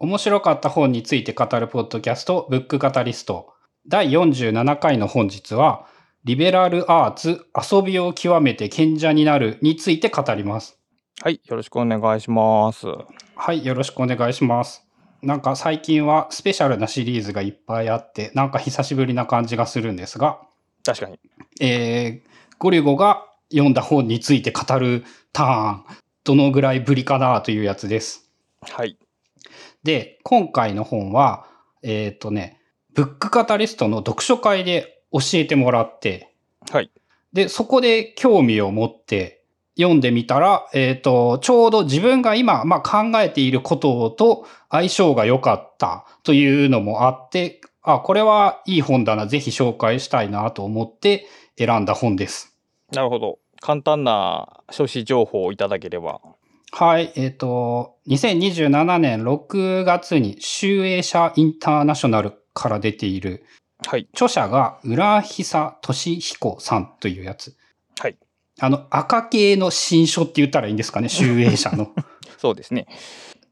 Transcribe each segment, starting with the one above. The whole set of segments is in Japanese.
面白かった本について語るポッドキャスト、ブックカタリスト。第47回の本日は、リベラルアーツ、遊びを極めて賢者になるについて語ります。はい、よろしくお願いします。はい、よろしくお願いします。なんか最近はスペシャルなシリーズがいっぱいあって、なんか久しぶりな感じがするんですが、確かに。えー、ゴリゴが読んだ本について語るターン、どのぐらいぶりかなというやつです。はい。で、今回の本は、えっ、とね、ブックカタリストの読書会で教えてもらって、はい。で、そこで興味を持って読んでみたら、えっ、と、ちょうど自分が今、まあ、考えていることと相性が良かったというのもあって、あ、これはいい本だな、ぜひ紹介したいなと思って選んだ本です。なるほど。簡単な書誌情報をいただければ。はい、えっ、と、2027年6月に集英社インターナショナルから出ているはい。著者が浦久俊彦さんというやつ。はい。あの、赤系の新書って言ったらいいんですかね、集英社の。そうですね。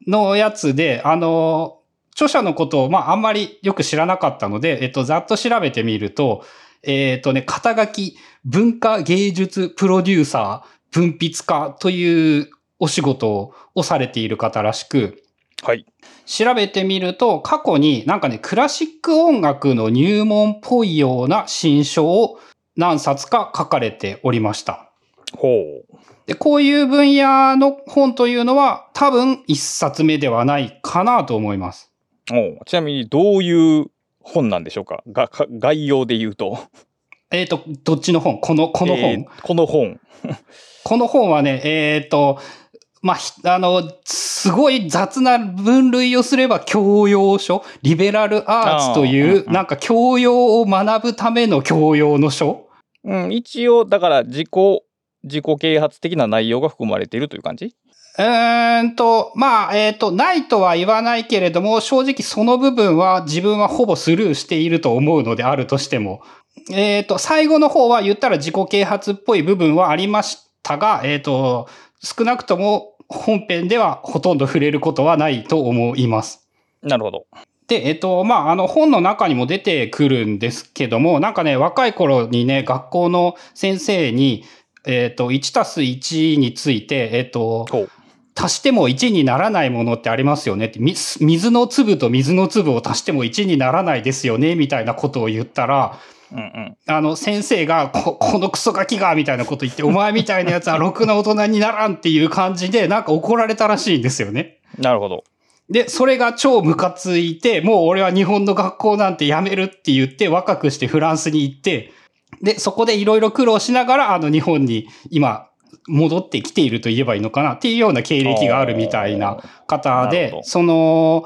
のやつで、あの、著者のことを、まあ、あんまりよく知らなかったので、えっと、ざっと調べてみると、えっとね、肩書き、文化芸術プロデューサー、文筆家というお仕事をされている方らしく、はい。調べてみると、過去になんかね、クラシック音楽の入門っぽいような新書を何冊か書かれておりました。ほう。で、こういう分野の本というのは多分一冊目ではないかなと思います。おうちなみにどういう本なんでしょうか？がか概要で言うと。えっ、と、どっちの本？この、この本、えーこの本。この本はね、えっ、と、まあ、ひあの、すごい雑な分類をすれば教養書、リベラルアーツといあーうんうう、なんか教養を学ぶための教養の書。うん、一応、だから自己、自己啓発的な内容が含まれているという感じ？うーんと、まあ、えっ、と、ないとは言わないけれども、正直その部分は自分はほぼスルーしていると思うのであるとしても。えっ、と、最後の方は言ったら自己啓発っぽい部分はありましたが、えっ、と、少なくとも本編ではほとんど触れることはないと思います。なるほど。で、えっと、まあ、あの、本の中にも出てくるんですけども、なんかね、若い頃にね、学校の先生に、えっと、1たす1について、えっと。足しても1にならないものってありますよねって、み水の粒と水の粒を足しても1にならないですよね、みたいなことを言ったら、うんうん。あの、先生が、こ、このクソガキが、みたいなこと言って、お前みたいなやつは ろくな大人にならんっていう感じで、なんか怒られたらしいんですよね。なるほど。で、それが超ムカついて、もう俺は日本の学校なんてやめるって言って、若くしてフランスに行って、で、そこでいろいろ苦労しながら、あの日本に今、戻ってきていると言えばいいのかなっていうような経歴があるみたいな方でその、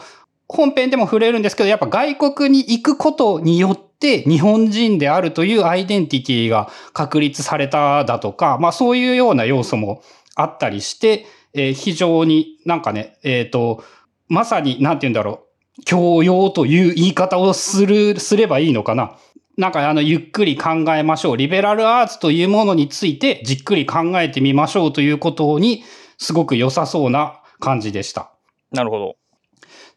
本編でも触れるんですけど、やっぱ外国に行くことによって日本人であるというアイデンティティが確立されただとか、まあそういうような要素もあったりして、えー非常になんかね、えっ、と、まさに、なんて言うんだろう、教養という言い方をする、すればいいのかな。なんかあの、ゆっくり考えましょう。リベラルアーツというものについてじっくり考えてみましょうということに、すごく良さそうな感じでした。なるほど。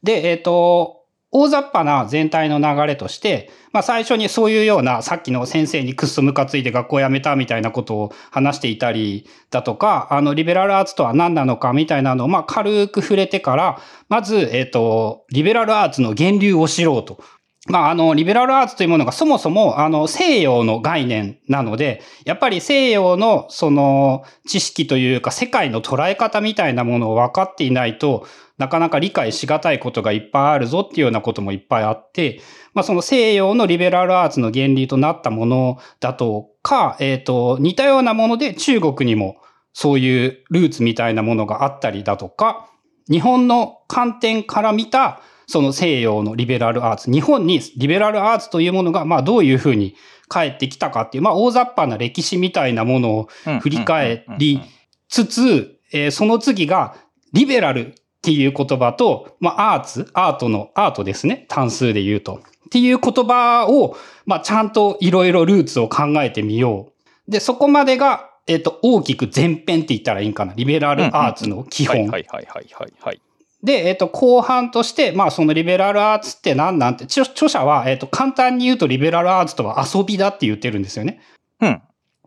で、えっ、と、大雑把な全体の流れとして、まあ最初にそういうようなさっきの先生にクッソムカついて学校辞めたみたいなことを話していたりだとか、あのリベラルアーツとは何なのかみたいなのをまあ軽く触れてから、まず、えっ、と、リベラルアーツの源流を知ろうと。まあ、あの、リベラルアーツというものがそもそも、あの、西洋の概念なので、やっぱり西洋の、その、知識というか、世界の捉え方みたいなものを分かっていないと、なかなか理解しがたいことがいっぱいあるぞっていうようなこともいっぱいあって、まあ、その西洋のリベラルアーツの原理となったものだとか、えっ、と、似たようなもので中国にもそういうルーツみたいなものがあったりだとか、日本の観点から見た、その西洋のリベラルアーツ、日本にリベラルアーツというものが、まあどういうふうに帰ってきたかっていう、まあ大雑把な歴史みたいなものを振り返りつつ、えーその次がリベラルっていう言葉と、まあアーツ、アートのアートですね。単数で言うと。っていう言葉を、まあちゃんといろいろルーツを考えてみよう。で、そこまでが、えっ、と、大きく前編って言ったらいいんかな。リベラルアーツの基本。はいはいはいはいはいはい。で、えっ、と、後半として、まあ、そのリベラルアーツって何なんて、著著者は、えっ、と、簡単に言うとリベラルアーツとは遊びだって言ってるんですよね。うん。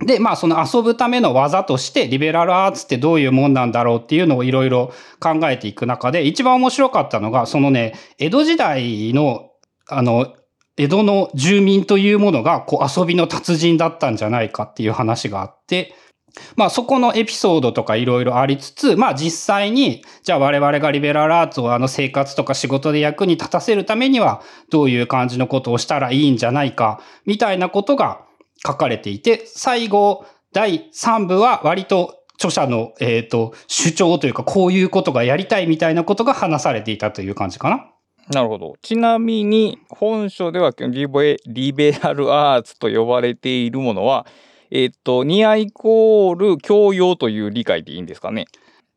で、まあ、その遊ぶための技として、リベラルアーツってどういうもんなんだろうっていうのをいろいろ考えていく中で、一番面白かったのが、そのね、江戸時代の、あの、江戸の住民というものが、こう、遊びの達人だったんじゃないかっていう話があって、まあそこのエピソードとかいろいろありつつ、まあ実際に、じゃあ我々がリベラルアーツをあの生活とか仕事で役に立たせるためには、どういう感じのことをしたらいいんじゃないか、みたいなことが書かれていて、最後、第3部は割と著者の、えっ、と、主張というか、こういうことがやりたいみたいなことが話されていたという感じかな。なるほど。ちなみに、本書ではリベリベラルアーツと呼ばれているものは、えっと、ニアイコール教養という理解でいいんですかね？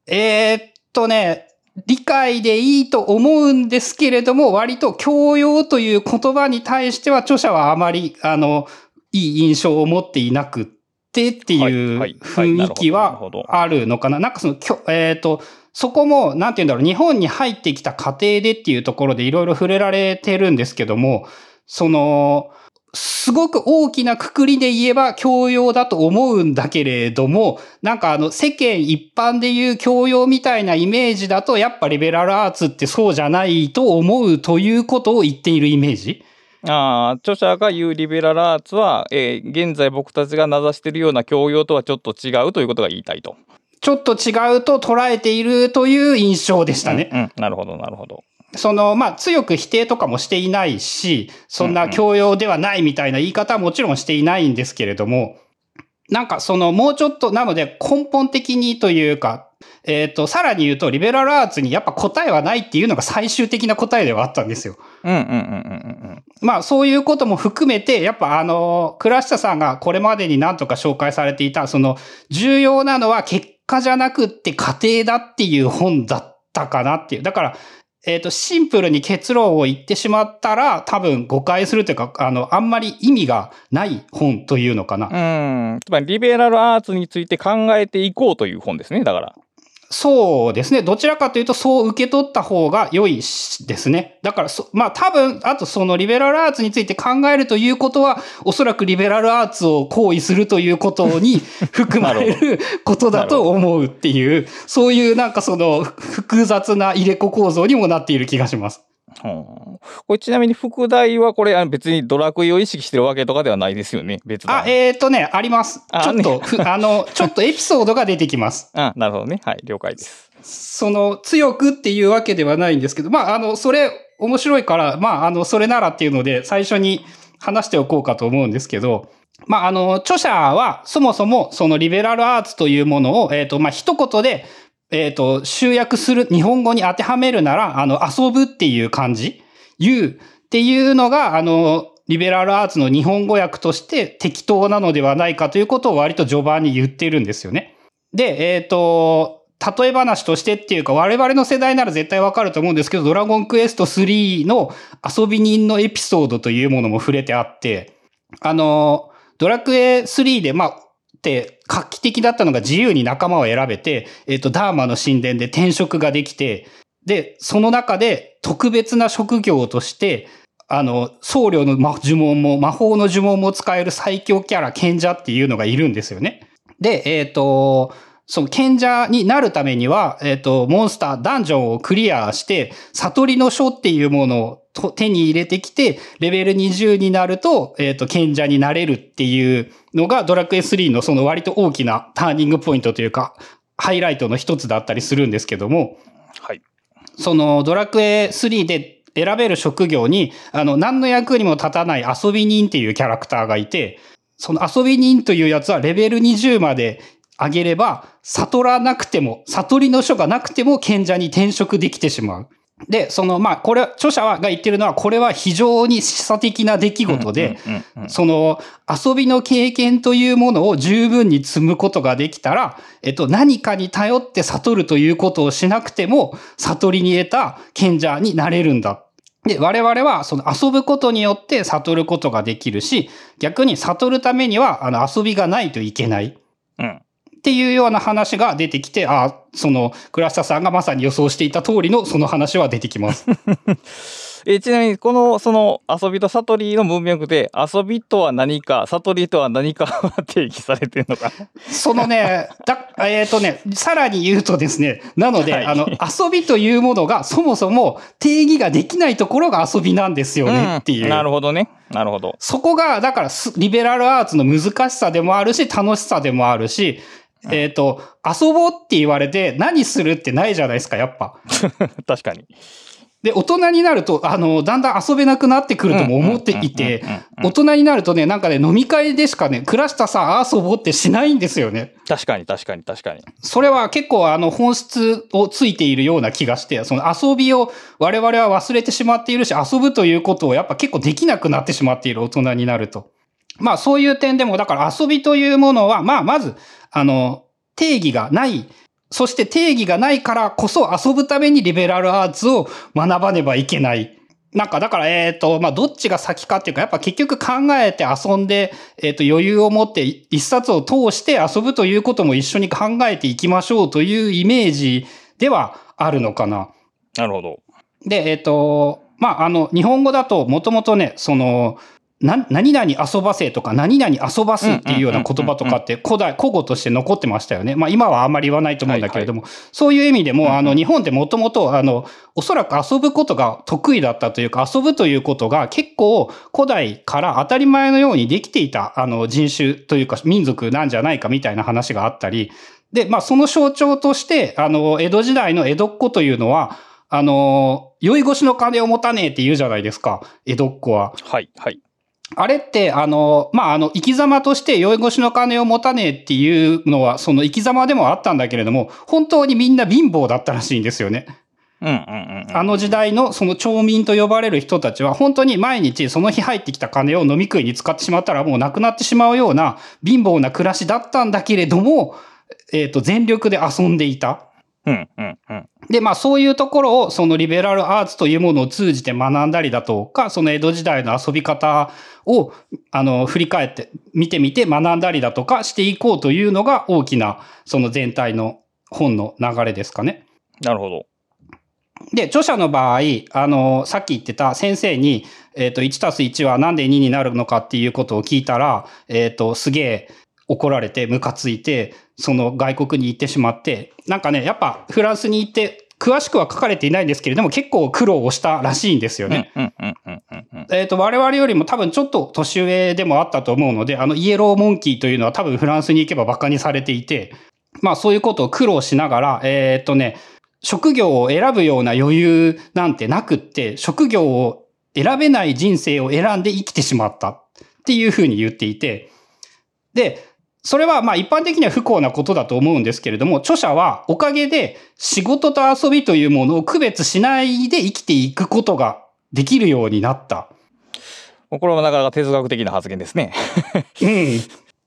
えーっとね、理解でいいと思うんですけれども、割と教養という言葉に対しては著者はあまり、あの、いい印象を持っていなくってっていう雰囲気はあるのかな。なんかその、えーっと、そこも、なんて言うんだろう、日本に入ってきた過程でっていうところでいろいろ触れられてるんですけども、その、すごく大きなくくりで言えば教養だと思うんだけれども、なんかあの世間一般で言う教養みたいなイメージだとやっぱリベラルアーツってそうじゃないと思うということを言っているイメージああ、著者が言うリベラルアーツは、えー現在僕たちが名指しているような教養とはちょっと違うということが言いたいと。ちょっと違うと捉えているという印象でしたね。うん、うんなるほど、なるほど。その、まあ、強く否定とかもしていないし、そんな教養ではないみたいな言い方はもちろんしていないんですけれども、なんかその、もうちょっと、なので根本的にというか、えっ、と、さらに言うと、リベラルアーツにやっぱ答えはないっていうのが最終的な答えではあったんですよ。うん、うん、うん、うん、うん。まあそういうことも含めて、やっぱあの、倉下さんがこれまでに何とか紹介されていた、その、重要なのは結果じゃなくって過程だっていう本だったかなっていう。だから、えっ、と、シンプルに結論を言ってしまったら、多分誤解するというか、あの、あんまり意味がない本というのかな。うん。つまり、リベラルアーツについて考えていこうという本ですね、だから。そうですね。どちらかというと、そう受け取った方が良いしですね。だからそ、まあ多分、あとそのリベラルアーツについて考えるということは、おそらくリベラルアーツを行為するということに 含まれることだと思うっていう、そういうなんかその複雑な入れ子構造にもなっている気がします。うんこれちなみに副題はこれあの別にドラクエを意識してるわけとかではないですよね別あ、段えっ、とね、あります。あちょっと、ふあの、ちょっとエピソードが出てきます。あなるほどね。はい了解です。その、強くっていうわけではないんですけど、まあ、あの、それ、面白いから、まあ、あの、それならっていうので、最初に話しておこうかと思うんですけど、まあ、あの、著者は、そもそも、そのリベラルアーツというものを、えっ、と、まあ、一言で、えっ、と、集約する、日本語に当てはめるなら、あの、遊ぶっていう漢字、言うっていうのが、あの、リベラルアーツの日本語訳として適当なのではないかということを割と序盤に言ってるんですよね。で、えっ、と、例え話としてっていうか、我々の世代なら絶対わかると思うんですけど、ドラゴンクエスト3の遊び人のエピソードというものも触れてあって、あの、ドラクエ3で、まあ、って画期的だったのが自由に仲間を選べて、えっ、と、ダーマの神殿で転職ができて、で、その中で特別な職業として、あの、僧侶の呪文も、魔法の呪文も使える最強キャラ、賢者っていうのがいるんですよね。で、えっ、と、その賢者になるためには、えっ、と、モンスター、ダンジョンをクリアして、悟りの書っていうものをと手に入れてきて、レベル20になると、えっ、と、賢者になれるっていうのが、ドラクエ3のその割と大きなターニングポイントというか、ハイライトの一つだったりするんですけども、はい。そのドラクエ3で選べる職業に、あの、何の役にも立たない遊び人っていうキャラクターがいて、その遊び人というやつはレベル20まで上げれば、悟らなくても、悟りの書がなくても賢者に転職できてしまう。で、その、まあ、これ、著者が言ってるのは、これは非常に示唆的な出来事で、その遊びの経験というものを十分に積むことができたら、えっと、何かに頼って悟るということをしなくても、悟りに得た賢者になれるんだ。で、我々はその遊ぶことによって悟ることができるし、逆に悟るためには、あの、遊びがないといけない。うんっていうような話が出てきて、あその、倉下さんがまさに予想していた通りのその話は出てきます。えちなみに、この、その、遊びと悟りの文脈で、遊びとは何か、悟りとは何かは定義されてるのか。そのね、だ、えっ、とね、さらに言うとですね、なので、はいあの、遊びというものがそもそも定義ができないところが遊びなんですよねっていう。んなるほどね。なるほど。そこが、だからす、リベラルアーツの難しさでもあるし、楽しさでもあるし、えっ、と、遊ぼうって言われて何するってないじゃないですか、やっぱ。確かに。で、大人になると、あの、だんだん遊べなくなってくるとも思っていて大人になるとね、なんかね、飲み会でしかね、倉下さん遊ぼうってしないんですよね。確かに、確かに、確かに。それは結構あの本質をついているような気がして、その遊びを我々は忘れてしまっているし、遊ぶということをやっぱ結構できなくなってしまっている大人になると。まあそういう点でも、だから遊びというものは、まあまず、あの、定義がない。そして定義がないからこそ遊ぶためにリベラルアーツを学ばねばいけない。なんか、だから、えっ、と、まあ、どっちが先かっていうか、やっぱ結局考えて遊んで、えっ、と、余裕を持って一冊を通して遊ぶということも一緒に考えていきましょうというイメージではあるのかな。なるほど。で、えっ、と、まあ、あの、日本語だともともとね、その、な、何々遊ばせとか、何々遊ばすっていうような言葉とかって古代、古語として残ってましたよね。まあ今はあんまり言わないと思うんだけれども、そういう意味でも、あの、日本ってもともと、あの、おそらく遊ぶことが得意だったというか、遊ぶということが結構古代から当たり前のようにできていた、あの、人種というか民族なんじゃないかみたいな話があったり、で、まあその象徴として、あの、江戸時代の江戸っ子というのは、あの、酔い越しの金を持たねえって言うじゃないですか、江戸っ子は。はい、はい。あれって、あの、まあ、あの、生き様として酔い越しの金を持たねえっていうのは、その生き様でもあったんだけれども、本当にみんな貧乏だったらしいんですよね。うん、うん、うんうん。あの時代のその町民と呼ばれる人たちは、本当に毎日その日入ってきた金を飲み食いに使ってしまったらもうなくなってしまうような貧乏な暮らしだったんだけれども、えっ、と、全力で遊んでいた。うん、うん、うん。で、まあそういうところをそのリベラルアーツというものを通じて学んだりだとか、その江戸時代の遊び方を、あの、振り返って見てみて学んだりだとかしていこうというのが大きな、その全体の本の流れですかね。なるほど。で、著者の場合、あの、さっき言ってた先生に、えっ、と、1たす1はなんで2になるのかっていうことを聞いたら、えっ、と、すげえ怒られて、ムカついて、その外国に行ってしまって、なんかね、やっぱフランスに行って、詳しくは書かれていないんですけれども、結構苦労をしたらしいんですよね。えっ、と、我々よりも多分ちょっと年上でもあったと思うので、あの、イエローモンキーというのは多分フランスに行けば馬鹿にされていて、まあそういうことを苦労しながら、えっ、とね、職業を選ぶような余裕なんてなくって、職業を選べない人生を選んで生きてしまったっていうふうに言っていて、で、それはまあ一般的には不幸なことだと思うんですけれども、著者はおかげで仕事と遊びというものを区別しないで生きていくことができるようになった。これはなかなか哲学的な発言ですね。うん。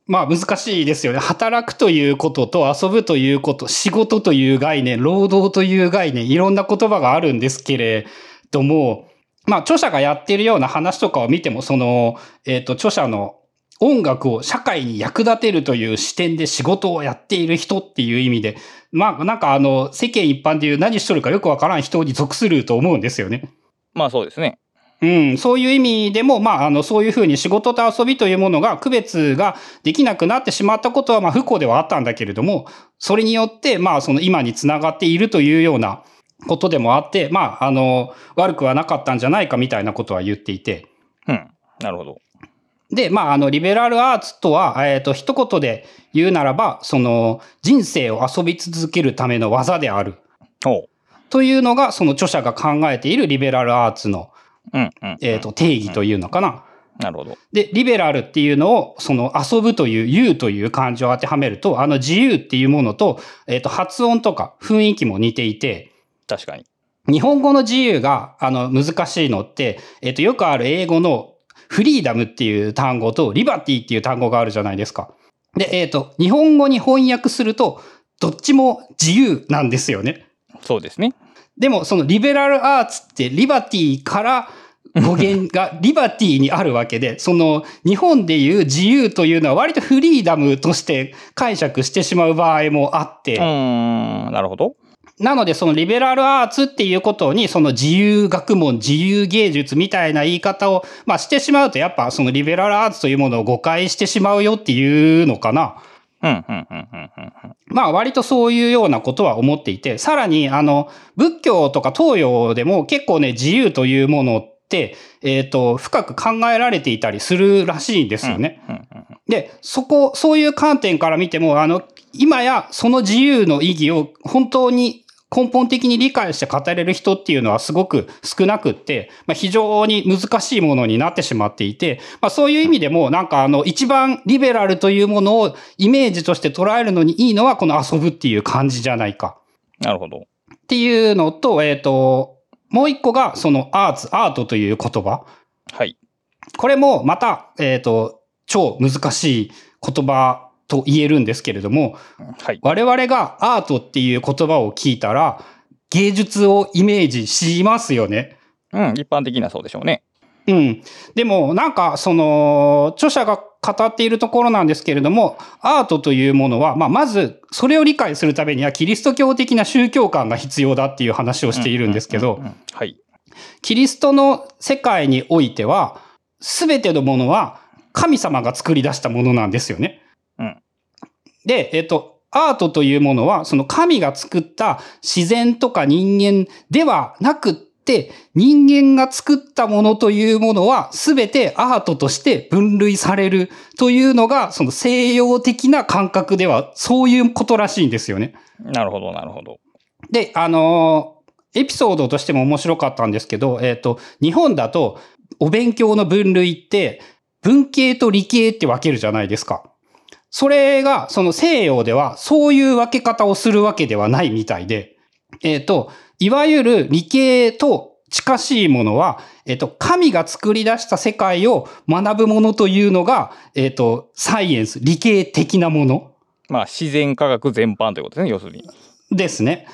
まあ難しいですよね。働くということと遊ぶということ、仕事という概念、労働という概念、いろんな言葉があるんですけれども、まあ著者がやっているような話とかを見ても、その、えっ、と、著者の音楽を社会に役立てるという視点で仕事をやっている人っていう意味で、まあなんかあの、世間一般でいう何しとるかよくわからん人に属すると思うんですよね。まあそうですね。うん、そういう意味でも、まあ、あの、そういうふうに仕事と遊びというものが区別ができなくなってしまったことは、まあ、不幸ではあったんだけれども、それによって、まあ、その今につながっているというようなことでもあって、まあ、あの、悪くはなかったんじゃないかみたいなことは言っていて。うん。なるほど。で、まあ、あの、リベラルアーツとは、えっ、と、一言で言うならば、その、人生を遊び続けるための技である。というのが、その著者が考えているリベラルアーツの、うん、うん。えっ、と、定義というのかな。なるほど。で、リベラルっていうのを、その遊ぶという、言うという漢字を当てはめると、あの自由っていうものと、えっ、と、発音とか雰囲気も似ていて、確かに。日本語の自由が、あの、難しいのって、えっ、と、よくある英語のフリーダムっていう単語と、リバティっていう単語があるじゃないですか。で、えっ、と、日本語に翻訳すると、どっちも自由なんですよね。そうですね。でも、そのリベラルアーツってリバティから語源が リバティにあるわけで、その日本でいう自由というのは割とフリーダムとして解釈してしまう場合もあって、うーん、なるほど。なのでそのリベラルアーツっていうことにその自由学問、自由芸術みたいな言い方を、まあしてしまうとやっぱそのリベラルアーツというものを誤解してしまうよっていうのかな。まあ割とそういうようなことは思っていて、さらにあの仏教とか東洋でも結構ね自由というものって、えっ、と、深く考えられていたりするらしいんですよね。で、そこ、そういう観点から見ても、あの、今やその自由の意義を本当に根本的に理解して語れる人っていうのはすごく少なくって、まあ、非常に難しいものになってしまっていて、まあ、そういう意味でもなんかあの一番リベラルというものをイメージとして捉えるのにいいのはこの遊ぶっていう感じじゃないか。なるほど。っていうのと、えっ、と、もう一個がそのアーツ、アートという言葉。はい。これもまた、えっ、と、超難しい言葉と言えるんですけれども、はい。我々がアートっていう言葉を聞いたら、芸術をイメージしますよね。うん、一般的なそうでしょうね。うん。でも、なんか、その、著者が語っているところなんですけれども、アートというものは、まあ、まず、それを理解するためには、キリスト教的な宗教観が必要だっていう話をしているんですけどはい。キリストの世界においては、すべてのものは神様が作り出したものなんですよね。うんで、えっと、アートというものは、その神が作った自然とか人間ではなくって、人間が作ったものというものは、すべてアートとして分類されるというのが、その西洋的な感覚では、そういうことらしいんですよね。なるほど、なるほど。で、あのーエピソードとしても面白かったんですけど、えっ、と、日本だと、お勉強の分類って、文系と理系って分けるじゃないですか。それが、その西洋では、そういう分け方をするわけではないみたいで、えっ、と、いわゆる理系と近しいものは、えっ、と、神が作り出した世界を学ぶものというのが、えっ、と、サイエンス、理系的なもの。まあ、自然科学全般ということですね、要するに。ですね。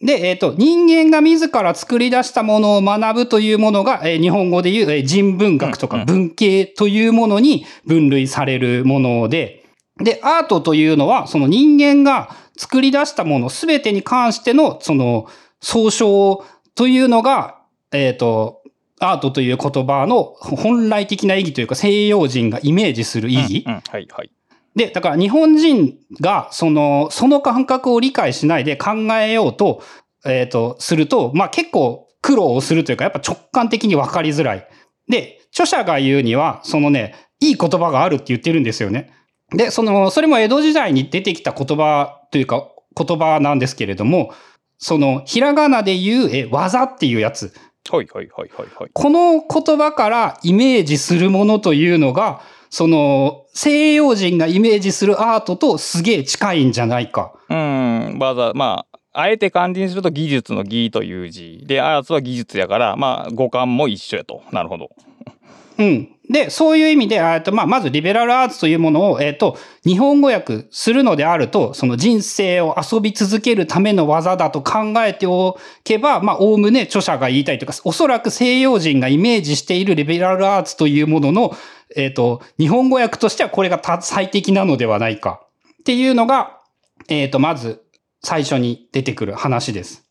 で、えっ、と、人間が自ら作り出したものを学ぶというものが、えー日本語で言う、えー人文学とか文系というものに分類されるもので、で、アートというのは、その人間が作り出したものすべてに関しての、その、総称というのが、えっ、と、アートという言葉の本来的な意義というか西洋人がイメージする意義うん、うんはい、はい。で、だから日本人がその、その感覚を理解しないで考えようと、えっ、と、すると、まあ結構苦労をするというか、やっぱ直感的に分かりづらい。で、著者が言うには、そのね、いい言葉があるって言ってるんですよね。で、その、それも江戸時代に出てきた言葉というか、言葉なんですけれども、その、ひらがなで言う、え、技っていうやつ。はい、はい、はい、はい、はい。この言葉からイメージするものというのが、その、西洋人がイメージするアートとすげえ近いんじゃないか。うん、わざ、まあ、あえて漢字にすると技術の技という字。で、アーツは技術やから、まあ、五感も一緒やと。なるほど。うん。で、そういう意味で、えっと、まあ、まずリベラルアーツというものを、えっと、日本語訳するのであると、その人生を遊び続けるための技だと考えておけば、まあ、おおむね著者が言いたいというか、おそらく西洋人がイメージしているリベラルアーツというものの、えっと、日本語訳としてはこれが最適なのではないか。っていうのが、えっと、まず、最初に出てくる話です。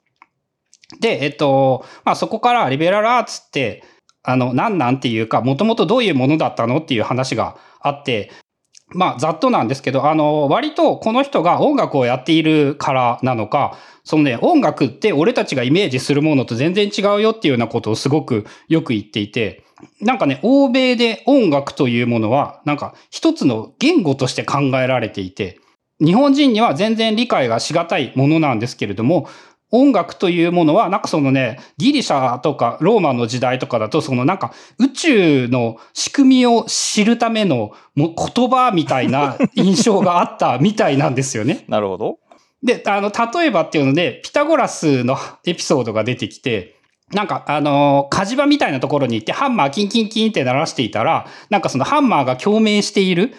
で、えっと、まあ、そこからリベラルアーツって、あの、何なんていうか、もともとどういうものだったのっていう話があって、まあ、ざっとなんですけど、あの、割とこの人が音楽をやっているからなのか、そのね、音楽って俺たちがイメージするものと全然違うよっていうようなことをすごくよく言っていて、なんかね、欧米で音楽というものは、なんか一つの言語として考えられていて、日本人には全然理解がしがたいものなんですけれども、音楽というものは、なんかそのね、ギリシャとかローマの時代とかだと、そのなんか宇宙の仕組みを知るためのもう言葉みたいな 印象があったみたいなんですよね。なるほど。で、あの、例えばっていうので、ピタゴラスのエピソードが出てきて、なんか、あの、火事場みたいなところに行って、ハンマーキンキンキンって鳴らしていたら、なんかそのハンマーが共鳴している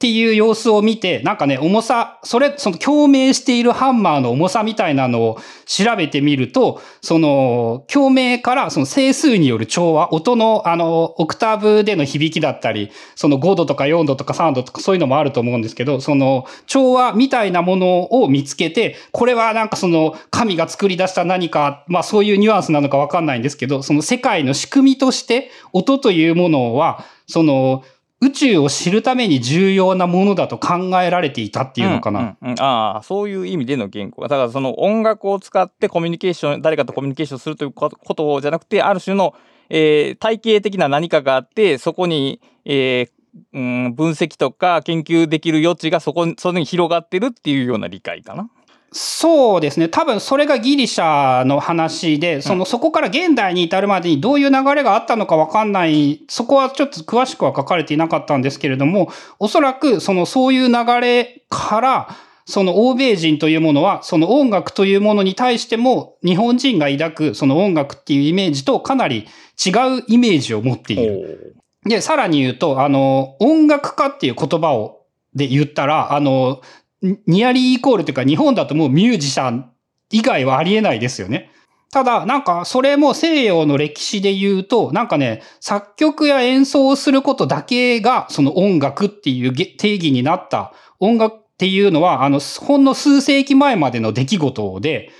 っていう様子を見て、なんかね、重さ、それ、その共鳴しているハンマーの重さみたいなのを調べてみると、その、共鳴からその整数による調和、音のあの、オクターブでの響きだったり、その5度とか4度とか3度とかそういうのもあると思うんですけど、その、調和みたいなものを見つけて、これはなんかその、神が作り出した何か、まあそういうニュアンスなのかわかんないんですけど、その世界の仕組みとして、音というものは、その、宇宙を知るために重要なものだと考えられていたっていうのかな。うんうんうん、ああ、そういう意味での言語。だからその音楽を使ってコミュニケーション、誰かとコミュニケーションするということじゃなくて、ある種の、えー、体系的な何かがあって、そこに、えーうん、分析とか研究できる余地がそこそれに広がってるっていうような理解かな。そうですね。多分それがギリシャの話で、その、そこから現代に至るまでにどういう流れがあったのかわかんない、そこはちょっと詳しくは書かれていなかったんですけれども、おそらくその、そういう流れから、その欧米人というものは、その音楽というものに対しても、日本人が抱くその音楽っていうイメージとかなり違うイメージを持っている。で、さらに言うと、あの、音楽家っていう言葉を、で言ったら、あの、ニアリーイコールというか日本だともうミュージシャン以外はありえないですよね。ただ、なんか、それも西洋の歴史で言うと、なんかね、作曲や演奏をすることだけが、その音楽っていう定義になった音楽っていうのは、あの、ほんの数世紀前までの出来事で、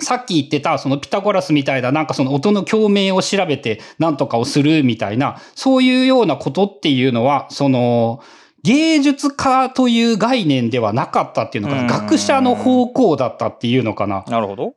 さっき言ってた、そのピタゴラスみたいな、なんかその音の共鳴を調べて何とかをするみたいな、そういうようなことっていうのは、その、芸術家という概念ではなかったっていうのかな。学者の方向だったっていうのかな。なるほど。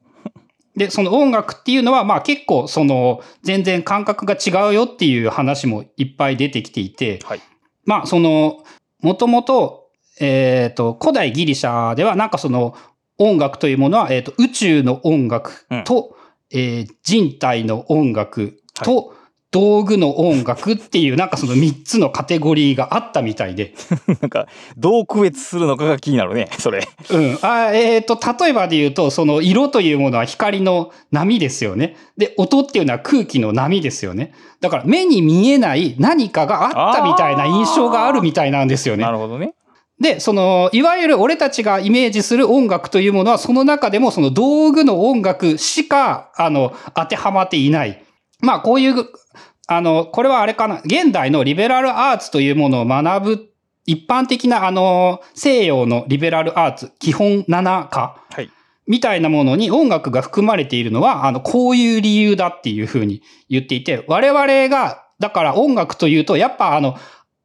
で、その音楽っていうのは、まあ結構、その、全然感覚が違うよっていう話もいっぱい出てきていて、はい、まあその、もともと、えっ、ー、と、古代ギリシャでは、なんかその、音楽というものは、えっ、ー、と、宇宙の音楽と、うん、えー、人体の音楽と、はい道具の音楽っていう、なんかその3つのカテゴリーがあったみたいで。なんか、どう区別するのかが気になるね、それ。うん。あえっ、ー、と、例えばで言うと、その色というものは光の波ですよね。で、音っていうのは空気の波ですよね。だから目に見えない何かがあったみたいな印象があるみたいなんですよね。なるほどね。で、その、いわゆる俺たちがイメージする音楽というものは、その中でもその道具の音楽しか、あの、当てはまっていない。まあ、こういうあの、これはあれかな、現代のリベラルアーツというものを学ぶ、一般的なあの、西洋のリベラルアーツ、基本7課。はい。みたいなものに音楽が含まれているのは、あの、こういう理由だっていうふうに言っていて、我々が、だから音楽というと、やっぱあの、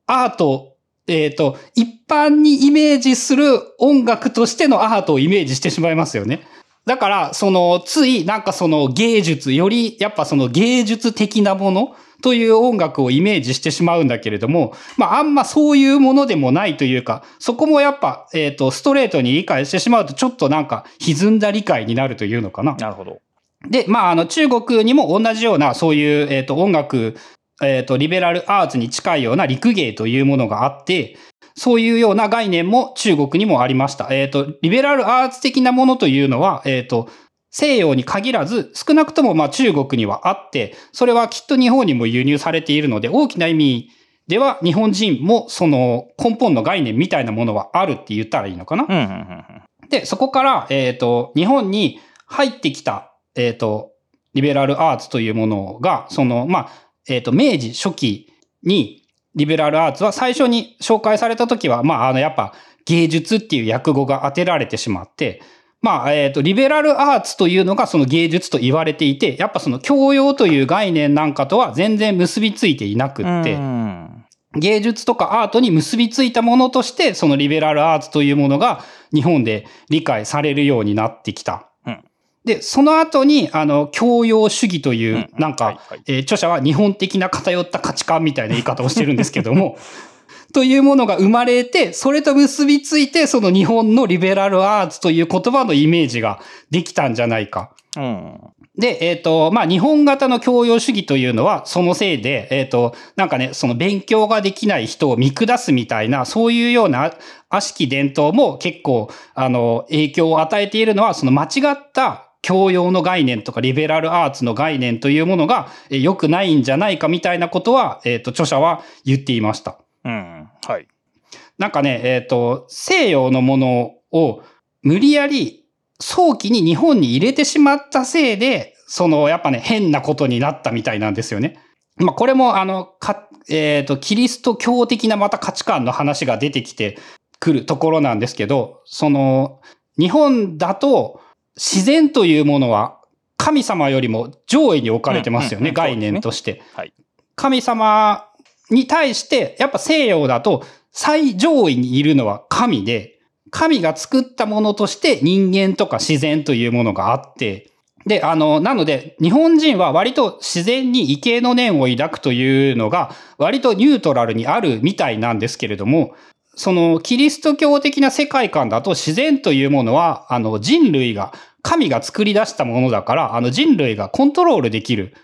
アート、えっ、ー、と、一般にイメージする音楽としてのアートをイメージしてしまいますよね。だから、その、つい、なんかその芸術、より、やっぱその芸術的なものという音楽をイメージしてしまうんだけれども、まあ、あんまそういうものでもないというか、そこもやっぱ、えっ、ー、と、ストレートに理解してしまうと、ちょっとなんか、歪んだ理解になるというのかな。なるほど。で、まあ、あの、中国にも同じような、そういう、えっ、ー、と、音楽、えっ、ー、と、リベラルアーツに近いような陸芸というものがあって、そういうような概念も中国にもありました。えっ、と、リベラルアーツ的なものというのは、えっ、と、西洋に限らず、少なくともまあ中国にはあって、それはきっと日本にも輸入されているので、大きな意味では日本人もその根本の概念みたいなものはあるって言ったらいいのかな。で、そこから、えっ、ー、と、日本に入ってきた、えっ、ー、と、リベラルアーツというものが、その、まあ、えっ、ー、と、明治初期にリベラルアーツは最初に紹介された時は、まあ、あの、やっぱ芸術っていう訳語が当てられてしまって、まあ、えっ、ー、と、リベラルアーツというのがその芸術と言われていて、やっぱその教養という概念なんかとは全然結びついていなくって、芸術とかアートに結びついたものとして、そのリベラルアーツというものが日本で理解されるようになってきた。で、その後に、あの、教養主義という、なんか、え著者は日本的な偏った価値観みたいな言い方をしてるんですけども、というものが生まれて、それと結びついて、その日本のリベラルアーツという言葉のイメージができたんじゃないか。うん、で、えっ、ー、と、まあ、日本型の教養主義というのは、そのせいで、えっ、ー、と、なんかね、その勉強ができない人を見下すみたいな、そういうような悪しき伝統も結構、あの、影響を与えているのは、その間違った教養の概念とかリベラルアーツの概念というものが良くないんじゃないかみたいなことは、えっ、ー、と、著者は言っていました。うん。はい。なんかね、えっ、と、西洋のものを無理やり早期に日本に入れてしまったせいで、その、やっぱね、変なことになったみたいなんですよね。まあ、これも、あの、か、えっ、と、キリスト教的なまた価値観の話が出てきてくるところなんですけど、その、日本だと自然というものは神様よりも上位に置かれてますよね、概念として。はい。神様に対して、やっぱ西洋だと最上位にいるのは神で、神が作ったものとして人間とか自然というものがあって、で、あの、なので、日本人は割と自然に畏敬の念を抱くというのが、割とニュートラルにあるみたいなんですけれども、その、キリスト教的な世界観だと自然というものは、あの、人類が、神が作り出したものだから、あの、人類がコントロールできる。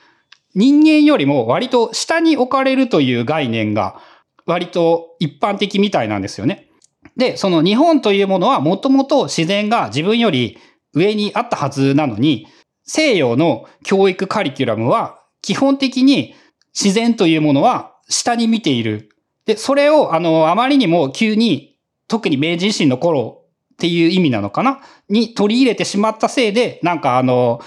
人間よりも割と下に置かれるという概念が、割と一般的みたいなんですよね。で、その日本というものはもともと自然が自分より上にあったはずなのに、西洋の教育カリキュラムは基本的に自然というものは下に見ている。で、それをあの、あまりにも急に、特に明治維新の頃っていう意味なのかな？に取り入れてしまったせいで、なんかあの、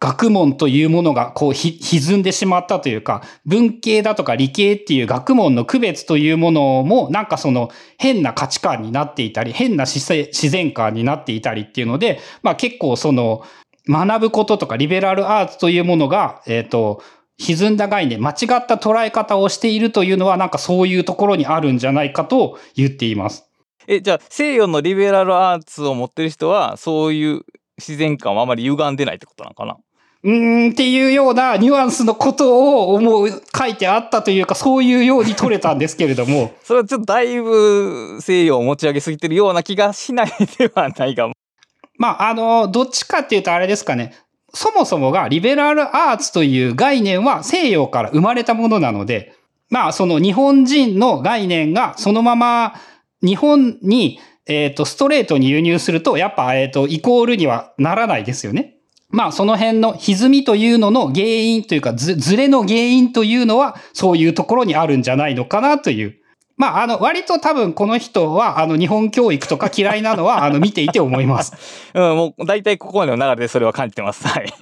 学問というものがこうひ歪んでしまったというか、文系だとか理系っていう学問の区別というものも、なんかその変な価値観になっていたり、変な自然観になっていたりっていうので、まあ結構その学ぶこととかリベラルアーツというものが、えっ、と、歪んだ概念、間違った捉え方をしているというのは、なんかそういうところにあるんじゃないかと言っています。え、じゃあ西洋のリベラルアーツを持ってる人は、そういう自然観はあまり歪んでないってことなのかな？うーんっていうようなニュアンスのことを思う、書いてあったというか、そういうように取れたんですけれども、それはちょっとだいぶ西洋を持ち上げすぎてるような気がしないではないが。まあ、あの、どっちかっていうとあれですかね。そもそもがリベラルアーツという概念は西洋から生まれたものなので、まあ、その日本人の概念がそのまま日本に、えっ、と、ストレートに輸入すると、やっぱ、えっ、と、イコールにはならないですよね。まあ、その辺の歪みというのの原因というか、ず、ずれの原因というのは、そういうところにあるんじゃないのかなという。まあ、あの、割と多分この人は、あの、日本教育とか嫌いなのは、あの、見ていて思います。うん、もう大体ここまでの流れでそれは感じてます。はい。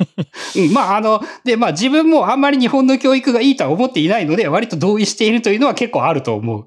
うん、まあ、あの、で、まあ自分もあんまり日本の教育がいいとは思っていないので、割と同意しているというのは結構あると思う。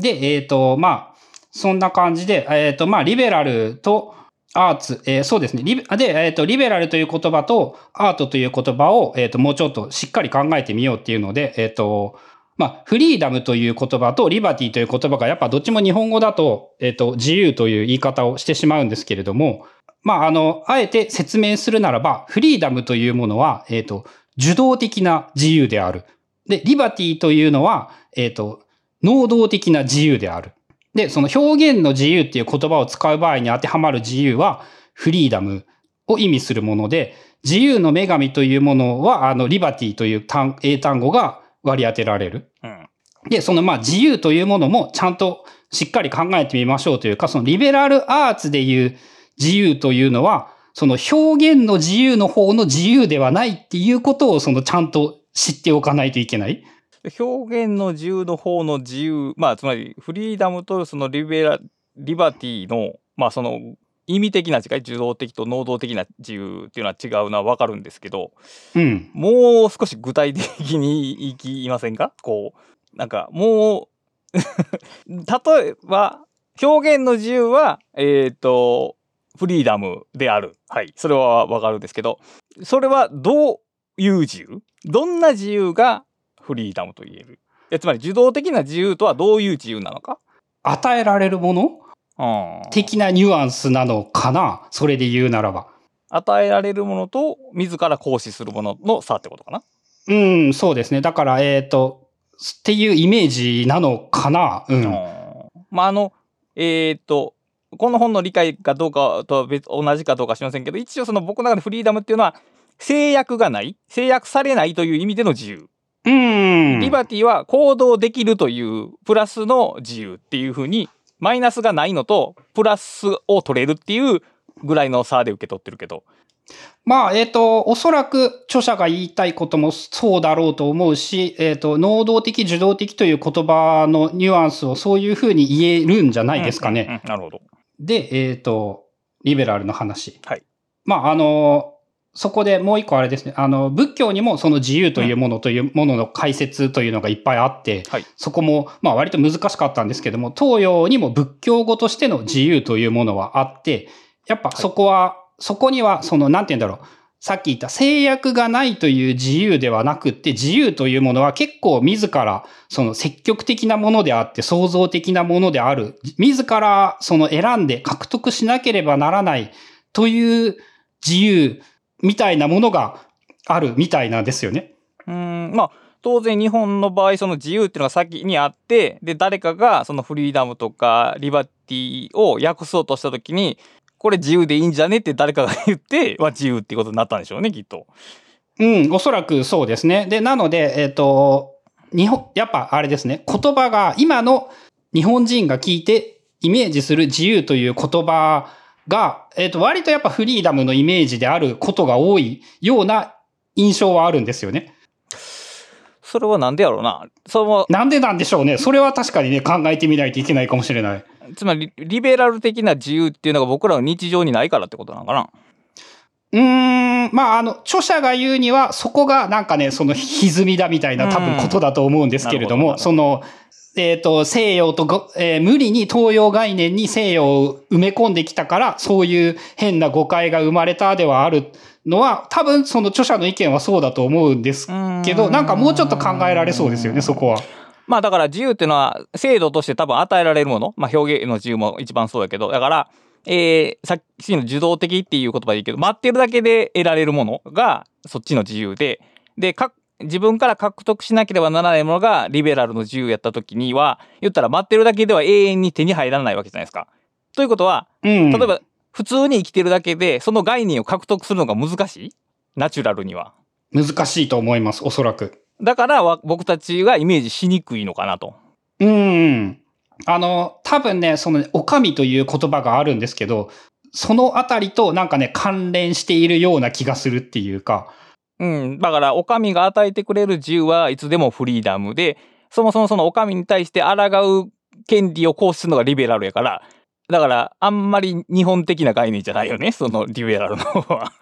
で、えっ、と、まあ、そんな感じで、えっ、と、まあ、リベラルとアーツ、えーそうですね。リベで、えっ、と、リベラルという言葉とアートという言葉を、えっ、と、もうちょっとしっかり考えてみようっていうので、えっ、と、まあ、フリーダムという言葉とリバティという言葉がやっぱどっちも日本語だと、えっ、と、自由という言い方をしてしまうんですけれども、まあ、あの、あえて説明するならば、フリーダムというものは、えっ、と、受動的な自由である。で、リバティというのは、えっ、と、能動的な自由である。で、その表現の自由っていう言葉を使う場合に当てはまる自由は、フリーダムを意味するもので、自由の女神というものは、あの、リバティという単英単語が割り当てられる。うん。で、そのまあ自由というものもちゃんとしっかり考えてみましょうというか、そのリベラルアーツでいう自由というのは、その表現の自由の方の自由ではないっていうことをそのちゃんと知っておかないといけない。表現の自由の方の自由、まあ、つまりフリーダムとそのリベラ、リバティの、まあ、その意味的な違い、受動的と能動的な自由っていうのは違うのはわかるんですけど、うん。もう少し具体的にいきませんか？こう、なんかもう、例えば、表現の自由は、えっ、と、フリーダムである。はい。それはわかるんですけど、それはどういう自由？どんな自由がフリーダムと言える？つまり受動的な自由とはどういう自由なのか？与えられるもの？うん的なニュアンスなのかな？それで言うならば。与えられるものと自ら行使するものの差ってことかな？うん、そうですね。だから、えっ、と、っていうイメージなのかな？うん。まああのえーっとこの本の理解かどうかとは別同じかどうか知りませんけど一応その僕の中でフリーダムっていうのは制約がない制約されないという意味での自由、うん。リバティは行動できるというプラスの自由っていうふうにマイナスがないのとプラスを取れるっていうぐらいの差で受け取ってるけどまあ、えっ、と、おそらく著者が言いたいこともそうだろうと思うし、えっ、と、能動的、受動的という言葉のニュアンスをそういうふうに言えるんじゃないですかね。うんうんうんなるほど。で、えっ、と、リベラルの話。はい。まあ、あの、そこでもう一個あれですね。あの、仏教にもその自由というものというものの解説というのがいっぱいあって、はい。そこも、まあ割と難しかったんですけども、東洋にも仏教語としての自由というものはあって、やっぱそこは、そこには、その、なんて言うんだろう。さっき言った制約がないという自由ではなくって、自由というものは結構自ら、その積極的なものであって、創造的なものである。自ら、その選んで獲得しなければならないという自由みたいなものがあるみたいなんですよね。うーん、まあ、当然日本の場合、その自由っていうのが先にあって、で、誰かがそのフリーダムとかリバティを訳そうとしたときに、これ自由でいいんじゃねって誰かが言って、は自由っていうことになったんでしょうね、きっと。うん、おそらくそうですね。で、なので、えっ、と、日本、やっぱあれですね、言葉が、今の日本人が聞いてイメージする自由という言葉が、えっ、と、割とやっぱフリーダムのイメージであることが多いような印象はあるんですよね。それはなんでやろうな。その、なんでなんでしょうね。それは確かにね、考えてみないといけないかもしれない。つまり、リベラル的な自由っていうのが僕らの日常にないからってことなのかな。うーん、まあ、あの、著者が言うには、そこがなんかね、その歪みだみたいな多分ことだと思うんですけれども、うんなるほどその、えっ、と、西洋とご、えー無理に東洋概念に西洋を埋め込んできたから、そういう変な誤解が生まれたではあるのは、多分その著者の意見はそうだと思うんですけど、なんかもうちょっと考えられそうですよね、そこは。まあだから自由っていうのは制度として多分与えられるもの、まあ表現の自由も一番そうだけど、だから、えー、さっきの受動的っていう言葉でいいけど、待ってるだけで得られるものがそっちの自由で、で、か自分から獲得しなければならないものがリベラルの自由やった時には、言ったら待ってるだけでは永遠に手に入らないわけじゃないですか。ということは、うん。例えば普通に生きてるだけで、その概念を獲得するのが難しい？ナチュラルには。難しいと思います、おそらく。だからわ僕たちがイメージしにくいのかなと。うん。あの、多分ね、その、お上という言葉があるんですけど、そのあたりとなんかね、関連しているような気がするっていうか、うん。だから、お上が与えてくれる自由はいつでもフリーダムで、そもそもそのお上に対して抗う権利を行使するのがリベラルやから、だから、あんまり日本的な概念じゃないよね、そのリベラルの方は。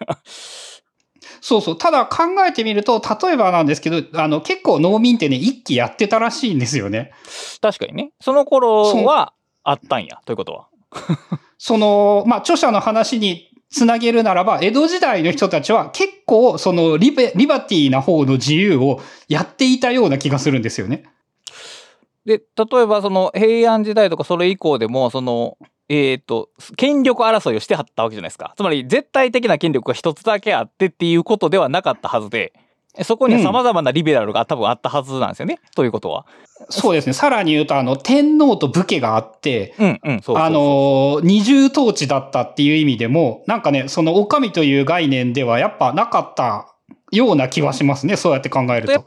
そうそう。ただ考えてみると、例えばなんですけど、あの、結構農民ってね、一気やってたらしいんですよね。確かにね。その頃はあったんや、ということは。その、まあ、著者の話につなげるならば、江戸時代の人たちは結構、そのリベ、リバティな方の自由をやっていたような気がするんですよね。で、例えばその平安時代とかそれ以降でも、その、えっ、と、権力争いをしてはったわけじゃないですか。つまり、絶対的な権力が一つだけあってっていうことではなかったはずで、そこには様々なリベラルが多分あったはずなんですよね？ということは。そうですね。さらに言うと、あの、天皇と武家があって、うんうん、そうそうそうあの、二重統治だったっていう意味でも、なんかね、その、お上という概念ではやっぱなかったような気はしますね。そうやって考えると。や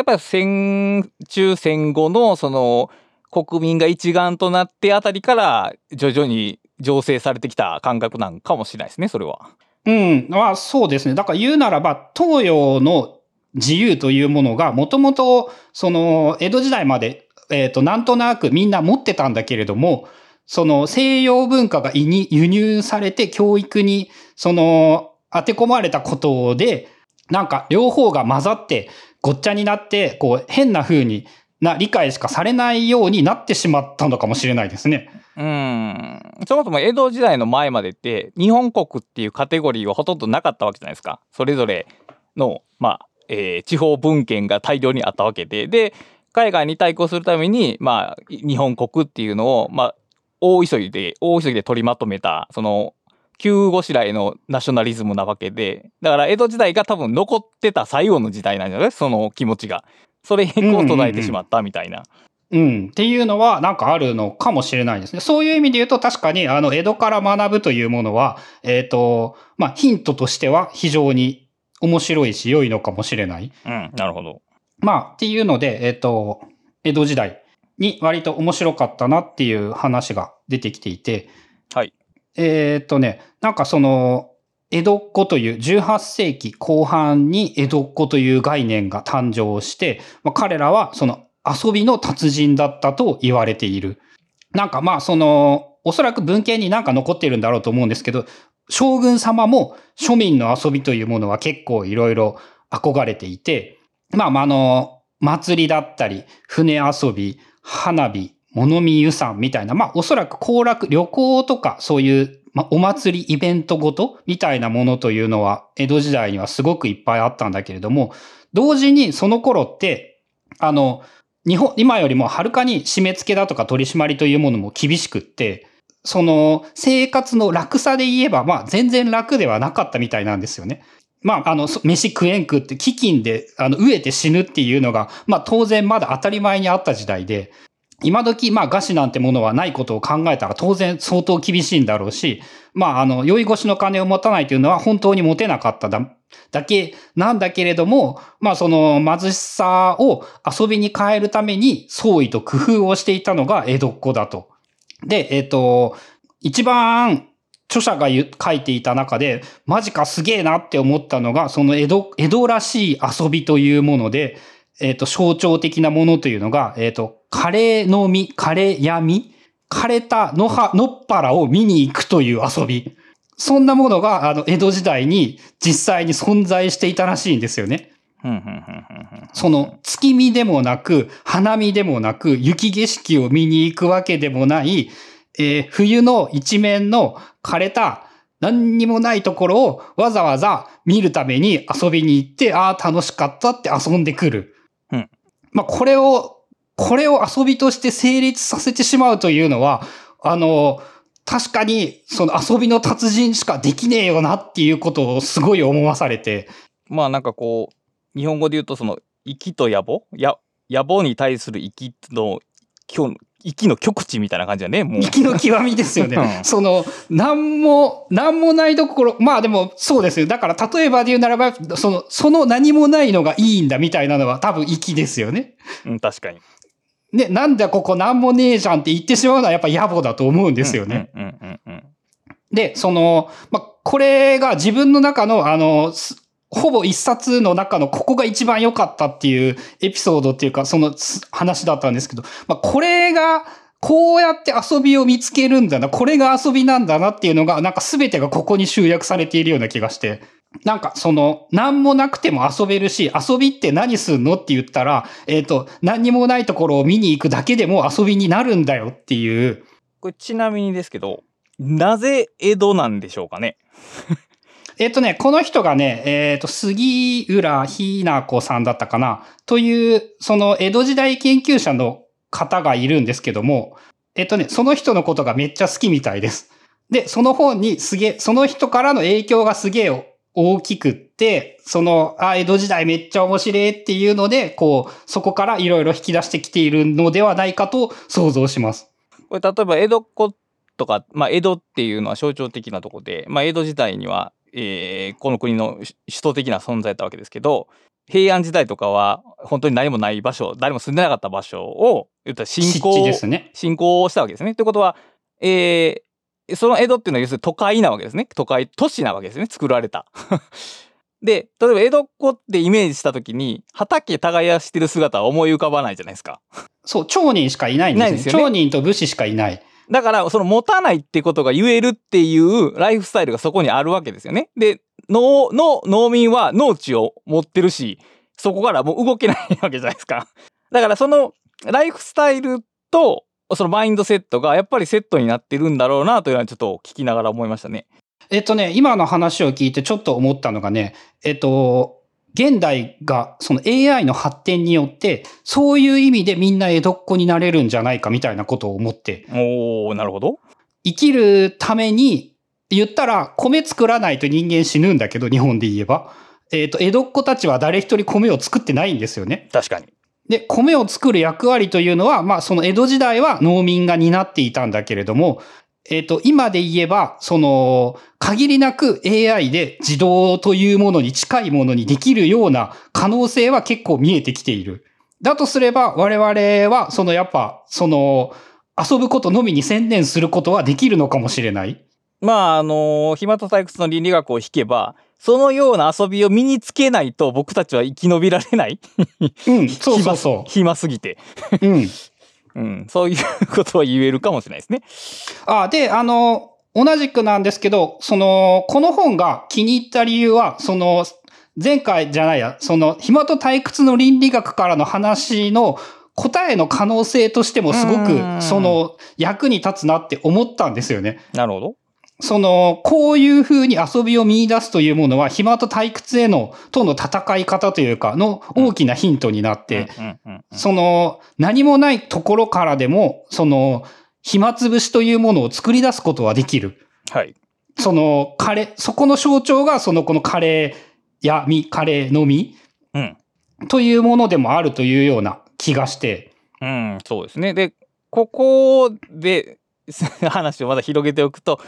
っぱり戦中戦後のその国民が一丸となってあたりから徐々に醸成されてきた感覚なんかもしれないですね、それは。うん。まあ、そうですね。だから言うならば、東洋の自由というものが、もともと、その、江戸時代まで、えっ、と、なんとなくみんな持ってたんだけれども、その西洋文化が輸入されて教育に、その、当て込まれたことで、なんか両方が混ざってごっちゃになって、こう変な風にな理解しかされないようになってしまったのかもしれないですね。うん。そもそも江戸時代の前までって日本国っていうカテゴリーはほとんどなかったわけじゃないですか。それぞれの、まあ、えー地方文献が大量にあったわけで。で、海外に対抗するために、まあ、日本国っていうのを、まあ、大急ぎで、大急ぎで取りまとめた、その、急ごしらえのナショナリズムなわけで、だから江戸時代が多分残ってた最後の時代なんじゃない？その気持ちが。それ以降途絶えてしまったみたいな。うん。っていうのはなんかあるのかもしれないですね。そういう意味で言うと確かにあの江戸から学ぶというものは、えっ、と、まあヒントとしては非常に面白いし良いのかもしれない。うん、なるほど。まあっていうので、えっ、と、江戸時代に割と面白かったなっていう話が出てきていて、はい。えっ、とね、なんかその、江戸っ子という18世紀後半に江戸っ子という概念が誕生して、まあ、彼らはその遊びの達人だったと言われている。なんかまあその、おそらく文献になんか残っているんだろうと思うんですけど、将軍様も庶民の遊びというものは結構いろいろ憧れていて、まあああの、祭りだったり、船遊び、花火、物見湯さんみたいな、まあおそらく行楽、旅行とかそういう、まあ、お祭りイベントごとみたいなものというのは江戸時代にはすごくいっぱいあったんだけれども、同時にその頃って、あの、日本、今よりもはるかに締め付けだとか取り締まりというものも厳しくって、その生活の楽さで言えば、まあ全然楽ではなかったみたいなんですよね。まあ、あの、飯食えんくって、飢饉で、あの、飢えて死ぬっていうのが、まあ当然まだ当たり前にあった時代で、今時、まあ、餓死なんてものはないことを考えたら当然相当厳しいんだろうし、まあ、あの、酔い越しの金を持たないというのは本当に持てなかっただだけなんだけれども、まあ、その貧しさを遊びに変えるために創意と工夫をしていたのが江戸っ子だと。で、えっ、と、一番著者が書いていた中で、マジかすげえなって思ったのが、その江戸、江戸らしい遊びというもので、えっ、と、象徴的なものというのが、えっ、と、カレーの実、カレー闇、枯れた野葉、野っ腹を見に行くという遊び。そんなものが、あの、江戸時代に実際に存在していたらしいんですよね。その、月見でもなく、花見でもなく、雪景色を見に行くわけでもない、えー冬の一面の枯れた、何にもないところをわざわざ見るために遊びに行って、ああ、楽しかったって遊んでくる。うん。まあ、これを、これを遊びとして成立させてしまうというのは、あの、確かに、その遊びの達人しかできねえよなっていうことをすごい思わされて、まあなんかこう日本語で言うとその粋と野暮や野暮に対する粋の今日粋の極致みたいな感じだねもう。息の極みですよね。うんその、なんも、なんもないところ、まあでもそうですよ。だから例えばで言うならば、その、その何もないのがいいんだみたいなのは多分息ですよね。うん確かに。ね、なんだここなんもねえじゃんって言ってしまうのはやっぱ野暮だと思うんですよね。うんうんうんうん。で、その、まあ、これが自分の中の、あの、すほぼ一冊の中のここが一番良かったっていうエピソードっていうか、その話だったんですけど、まあ、これが、こうやって遊びを見つけるんだな、これが遊びなんだなっていうのが、なんか全てがここに集約されているような気がして、なんかその、何もなくても遊べるし、遊びって何すんのって言ったら、えっ、と、何にもないところを見に行くだけでも遊びになるんだよっていう、これちなみにですけどなぜ江戸なんでしょうかね？えっとね、この人がね、えっ、と、杉浦ひな子さんだったかなという、その江戸時代研究者の方がいるんですけども、えっとね、その人のことがめっちゃ好きみたいです。で、その本にすげえ、その人からの影響がすげえ大きくって、その、あ、江戸時代めっちゃ面白いっていうので、こう、そこからいろいろ引き出してきているのではないかと想像します。これ例えば江戸っ子とか、まあ、江戸っていうのは象徴的なとこで、まあ、江戸時代には、えーこの国の首首都的な存在だったわけですけど平安時代とかは本当に何もない場所誰も住んでなかった場所を言ったら侵湿攻地ですね。侵攻したわけですね。ということは、えーその江戸っていうのは要するに都会なわけですね。都会、都市なわけですね。作られた。で、例えば江戸っ子ってイメージした時に畑耕してる姿は思い浮かばないじゃないですか。そう、町人しかいないんですよね町人と武士しかいない。だから、その持たないってことが言えるっていうライフスタイルがそこにあるわけですよね。で、農、農、農民は農地を持ってるし、そこからもう動けないわけじゃないですか。だからそのライフスタイルと、そのマインドセットがやっぱりセットになってるんだろうなというのはちょっと聞きながら思いましたね。えっとね、今の話を聞いてちょっと思ったのがね、えっと、現代がその AI の発展によって、そういう意味でみんな江戸っ子になれるんじゃないかみたいなことを思って、おー、なるほど。生きるために、言ったら米作らないと人間死ぬんだけど、日本で言えば。えっと、江戸っ子たちは誰一人米を作ってないんですよね。確かに。で、米を作る役割というのは、まあ、その江戸時代は農民が担っていたんだけれども、えっ、と、今で言えば、その、限りなく AI で自動というものに近いものにできるような可能性は結構見えてきている。だとすれば、我々は、そのやっぱ、その、遊ぶことのみに専念することはできるのかもしれない。まあ、あの暇と退屈の倫理学を引けば、そのような遊びを身につけないと僕たちは生き延びられない。うん、そうそうそ 暇すぎて。う。うん。うん。そういうことは言えるかもしれないですね。あ、で、あの、同じくなんですけど、その、この本が気に入った理由は、その、前回じゃないや、その、暇と退屈の倫理学からの話の答えの可能性としてもすごうく、んその、役に立つなって思ったんですよね。なるほど。その、こういう風に遊びを見出すというものは、暇と退屈への、との戦い方というか、の大きなヒントになって、その、何もないところからでも、その、暇つぶしというものを作り出すことはできる。はい。その、カレー、そこの象徴が、その、このカレーやみ、カレーのみうん。というものでもあるというような気がして。うん、そうですね。で、ここで 話をまだ広げておくと、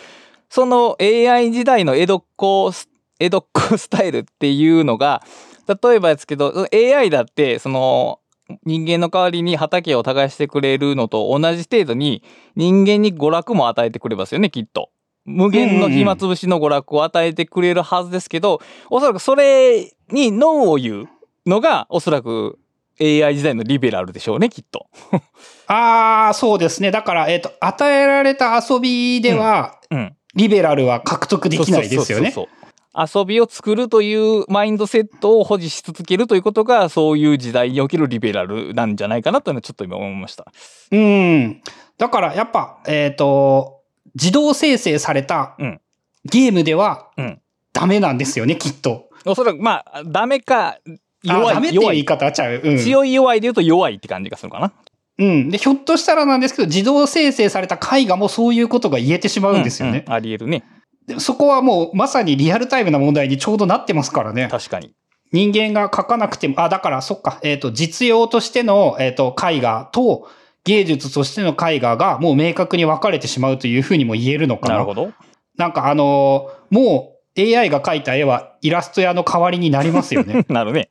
その AI 時代の江戸っ子ス、江戸っ子 スタイルっていうのが、例えばですけど、AI だって、その、人間の代わりに畑を耕してくれるのと同じ程度に人間に娯楽も与えてくれますよね、きっと。無限の暇つぶしの娯楽を与えてくれるはずですけど、おそらくそれにノーを言うのが、おそらく AI 時代のリベラルでしょうね、きっと。ああ、そうですね。だから、えっ、と、与えられた遊びでは、うん。リベラルは獲得できないですよね。遊びを作るというマインドセットを保持し続けるということがそういう時代におけるリベラルなんじゃないかなというのはちょっと今思いました。うん。だから、やっぱ、えっ、と、自動生成されたうんゲームではうん、ダメなんですよね、きっと。おそらくまあダメかあ弱ダメっていう言い方はちゃう。うん。強い弱いで言うと弱いって感じがするかな。うん。で、ひょっとしたらなんですけど、自動生成された絵画もそういうことが言えてしまうんですよね。うんうんありえるね。でそこはもうまさにリアルタイムな問題にちょうどなってますからね。確かに。人間が描かなくても、あ、だからそっか、えっ、と、実用としての、えっ、と、絵画と芸術としての絵画がもう明確に分かれてしまうというふうにも言えるのかな。なるほど。なんかあのーもう AI が描いた絵はイラスト屋の代わりになりますよね。なるね。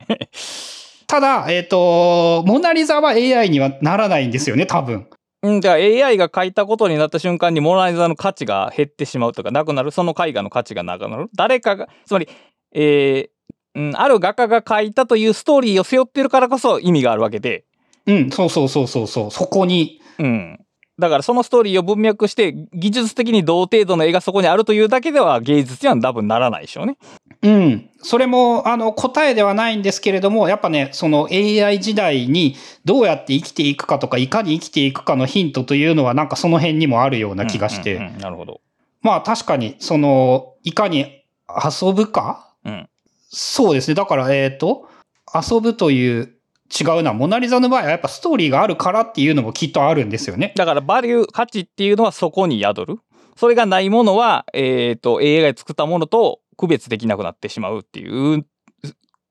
ただ、えっ、と、モナリザは AI にはならないんですよね、多分。うん、じゃあ AI が書いたことになった瞬間にモナリザの価値が減ってしまうとかなくなるその絵画の価値がなくなる誰かがつまり、えーうん、ある画家が書いたというストーリーを背負ってるからこそ意味があるわけで、うん、そうそうそうそうそう、そこに。うん、だからそのストーリーを文脈して技術的に同程度の絵がそこにあるというだけでは芸術には多分ならないでしょうね。うん。それも、あの、答えではないんですけれども、やっぱね、その AI 時代にどうやって生きていくかとか、いかに生きていくかのヒントというのは、なんかその辺にもあるような気がして。うんうんうんなるほど。まあ確かに、その、いかに遊ぶか？うん。そうですね。だから、えっ、と、遊ぶという、違うな。モナリザの場合はやっぱストーリーがあるからっていうのもきっとあるんですよね。だからバリュー価値っていうのはそこに宿る。それがないものは、えっ、と、AI が作ったものと区別できなくなってしまうっていう、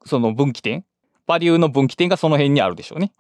その分岐点？バリューの分岐点がその辺にあるでしょうね。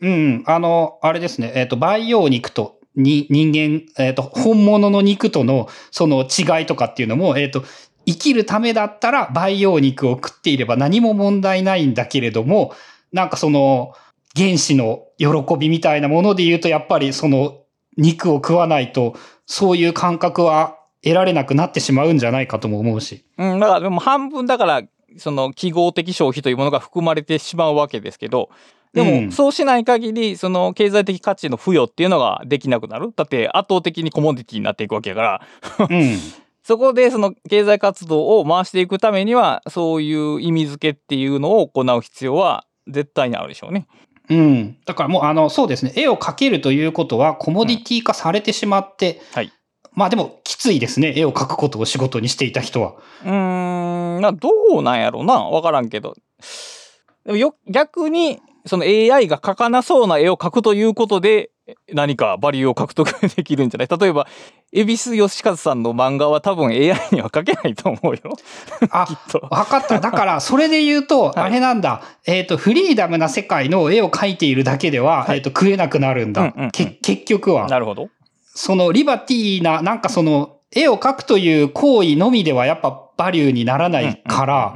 うん。あの、あれですね。えっ、と、培養肉と、に、人間、えっ、と、本物の肉との、その違いとかっていうのも、えっ、と、生きるためだったら培養肉を食っていれば何も問題ないんだけれども、なんかその、原始の喜びみたいなもので言うと、やっぱりその、肉を食わないと、そういう感覚は得られなくなってしまうんじゃないかとも思うし。うん、だからでも半分だから、その記号的消費というものが含まれてしまうわけですけど、でも、うんそうしない限り、その経済的価値の付与っていうのができなくなる。だって圧倒的にコモディティになっていくわけだから、うん。そこでその経済活動を回していくためには、そういう意味付けっていうのを行う必要は絶対にあるでしょうね。うん。だからもう、あの、そうですね。絵を描けるということは、コモディティ化されてしまって、はい。まあでも、きついですね。絵を描くことを仕事にしていた人は。うーん、まあどうなんやろうな。わからんけど。でもよ、逆に、その AI が描かなそうな絵を描くということで、何かバリューを獲得できるんじゃない？例えば、恵比寿義和さんの漫画は多分 AI には描けないと思うよ。あ きっ、と。わかった。だから、それで言うと、いあれなんだ。えっ、と、フリーダムな世界の絵を描いているだけでは、はいえっ、と、食えなくなるんだ。うんうんうんけ結局は。なるほど。その、リバティな、なんかその、絵を描くという行為のみでは、やっぱ、バリューにならないから、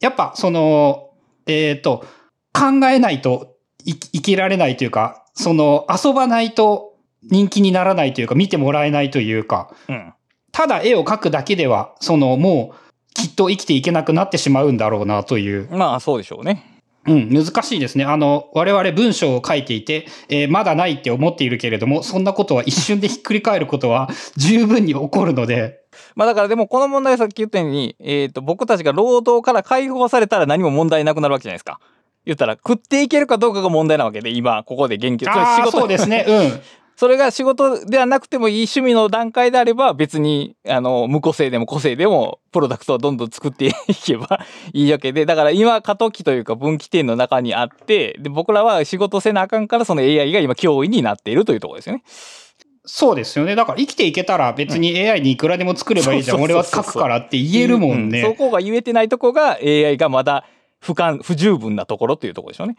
やっぱ、その、えっ、と、考えないとい生きられないというか、その、遊ばないと人気にならないというか、見てもらえないというか、うん。ただ絵を描くだけでは、そのもうきっと生きていけなくなってしまうんだろうなという。まあそうでしょうね。うん、難しいですね。あの、我々文章を書いていて、えーまだないって思っているけれども、そんなことは一瞬でひっくり返ることは 十分に起こるので、まあだからでもこの問題はさっき言ったように、えっ、と、僕たちが労働から解放されたら何も問題なくなるわけじゃないですか。言ったら、食っていけるかどうかが問題なわけで、今、ここで言及。つまりああ、そうですね。うん。それが仕事ではなくてもいい趣味の段階であれば別にあの無個性でも個性でもプロダクトをどんどん作っていけばいいわけでだから今過渡期というか分岐点の中にあってで僕らは仕事せなあかんからその AI が今脅威になっているというところですよね。そうですよね。だから生きていけたら別に AI にいくらでも作ればいいじゃん。俺は書くからって言えるもんね。うそこが言えてないとこが AI がまだ不完不十分なところというところでしょうね。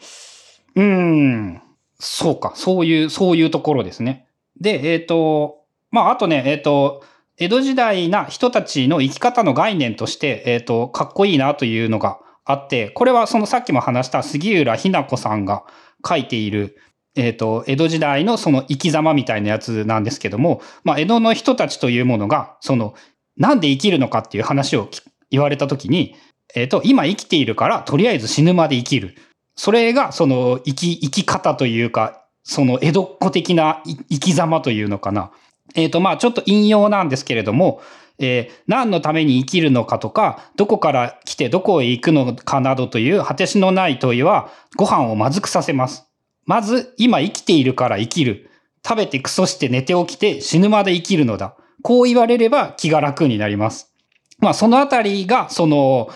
うーん。そうか。そういう、そういうところですね。で、えっ、と、まあ、あとね、えっ、と、江戸時代な人たちの生き方の概念として、えっ、と、かっこいいなというのがあって、これはそのさっきも話した杉浦ひな子さんが書いている、えっ、と、江戸時代のその生き様みたいなやつなんですけども、まあ、江戸の人たちというものが、その、なんで生きるのかっていう話を言われたときに、えっ、と、今生きているから、とりあえず死ぬまで生きる。それが、その、生き、生き方というか、その、江戸っ子的な生き様というのかな。えっ、と、まあちょっと引用なんですけれども、えー何のために生きるのかとか、どこから来てどこへ行くのかなどという果てしのない問いは、ご飯をまずくさせます。まず、今生きているから生きる。食べてクソして寝て起きて死ぬまで生きるのだ。こう言われれば気が楽になります。まあそのあたりが、その、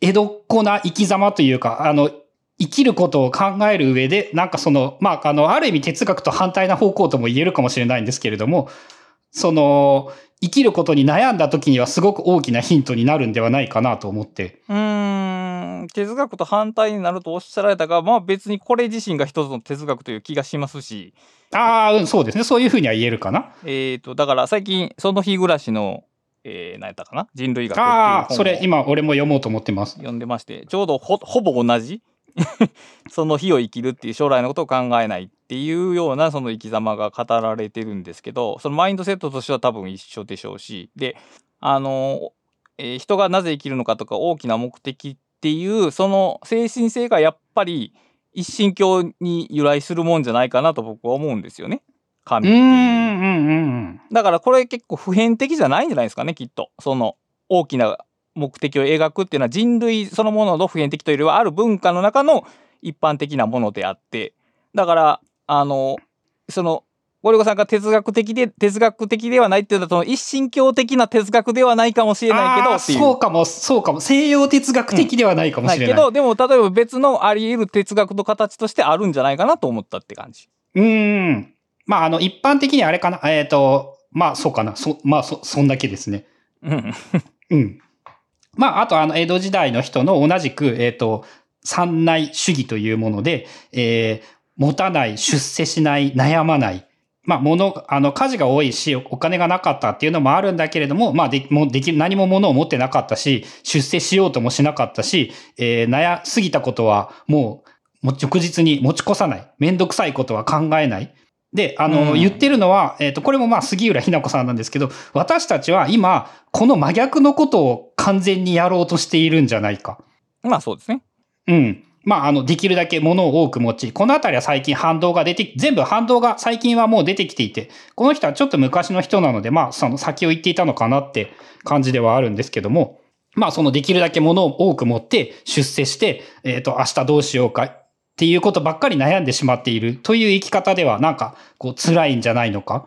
江戸っ子な生き様というか、あの、生きることを考える上で、なんかその、まあ、あの、ある意味哲学と反対な方向とも言えるかもしれないんですけれども、その、生きることに悩んだ時にはすごく大きなヒントになるんではないかなと思って。うーん哲学と反対になるとおっしゃられたがまあ別にこれ自身が一つの哲学という気がしますしああ、うん、そうですね。そういうふうには言えるかな。えっ、とだから最近その日暮らしの、えー、何やったかな？人類学っていうああ、本をそれ今俺も読もうと思ってます。読んでましてちょうどほほぼ同じ その日を生きるっていう将来のことを考えないっていうようなその生き様が語られてるんですけどそのマインドセットとしては多分一緒でしょうしであの、えー人がなぜ生きるのかとか大きな目的っていうその精神性がやっぱり一神教に由来するもんじゃないかなと僕は思うんですよね。う神っていう。ーん、うん、うん。だからこれ結構普遍的じゃないんじゃないですかねきっとその大きな目的を描くっていうのは人類そのものの普遍的というよりはある文化の中の一般的なものであってだからあのそのゴリゴさんが哲学的で哲学的ではないっていうのはその一神教的な哲学ではないかもしれないけどああっていう。そうかも、そうかも。西洋哲学的ではないかもしれない。ないけどでも例えば別のあり得る哲学の形としてあるんじゃないかなと思ったって感じ。うーん。まあ、あの、一般的にあれかな。えっ、と、まあ、そうかな。そ、まあ、そ、そんだけですね。うんうん。まあ、あと、あの、江戸時代の人の同じく、えっ、と、三内主義というもので、えー持たない、出世しない、悩まない。まあ、物、あの、家事が多いし、お金がなかったっていうのもあるんだけれども、まあ、で、もうでき、何も物を持ってなかったし、出世しようともしなかったし、えー悩、過ぎたことは、もう、もう直実に持ち越さない。めんどくさいことは考えない。で、あの、うん言ってるのは、えっ、と、これもまあ、杉浦ひな子さんなんですけど、私たちは今、この真逆のことを完全にやろうとしているんじゃないか。まあそうですね。うん。まあ、あの、できるだけ物を多く持ち、このあたりは最近反動が出て、全部反動が最近はもう出てきていて、この人はちょっと昔の人なので、まあ、その先を言っていたのかなって感じではあるんですけども、まあ、そのできるだけ物を多く持って出世して、えっ、と、明日どうしようかっていうことばっかり悩んでしまっているという生き方では、なんか、こう、辛いんじゃないのか？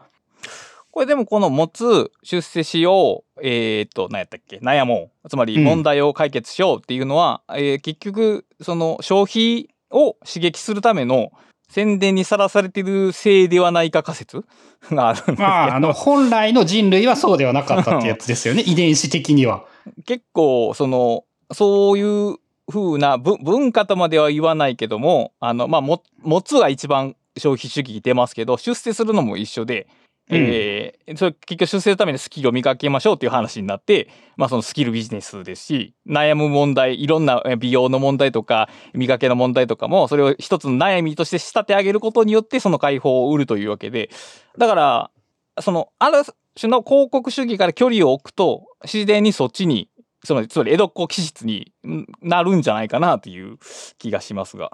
これでもこの持つ出世しようえーっと何やったっけ？悩もう。つまりうん。問題を解決しようっていうのは、えー結局その消費を刺激するための宣伝にさらされているせいではないか仮説？があるんですけど、まあ、あの、本来の人類はそうではなかったってやつですよね、遺伝子的には。結構そのそういう風なぶ文化とまでは言わないけどもあの、まあ、も持つが一番消費主義出ますけど出世するのも一緒で、えーそれ結局出世するためにスキルを磨きましょうっていう話になって、まあ、そのスキルビジネスですし悩む問題いろんなえ美容の問題とか磨けの問題とかもそれを一つの悩みとして仕立て上げることによってその解放を売るというわけで。だからその、ある種の広告主義から距離を置くと、自然にそっちに、その、つまり江戸っ子気質にんなるんじゃないかなという気がしますが。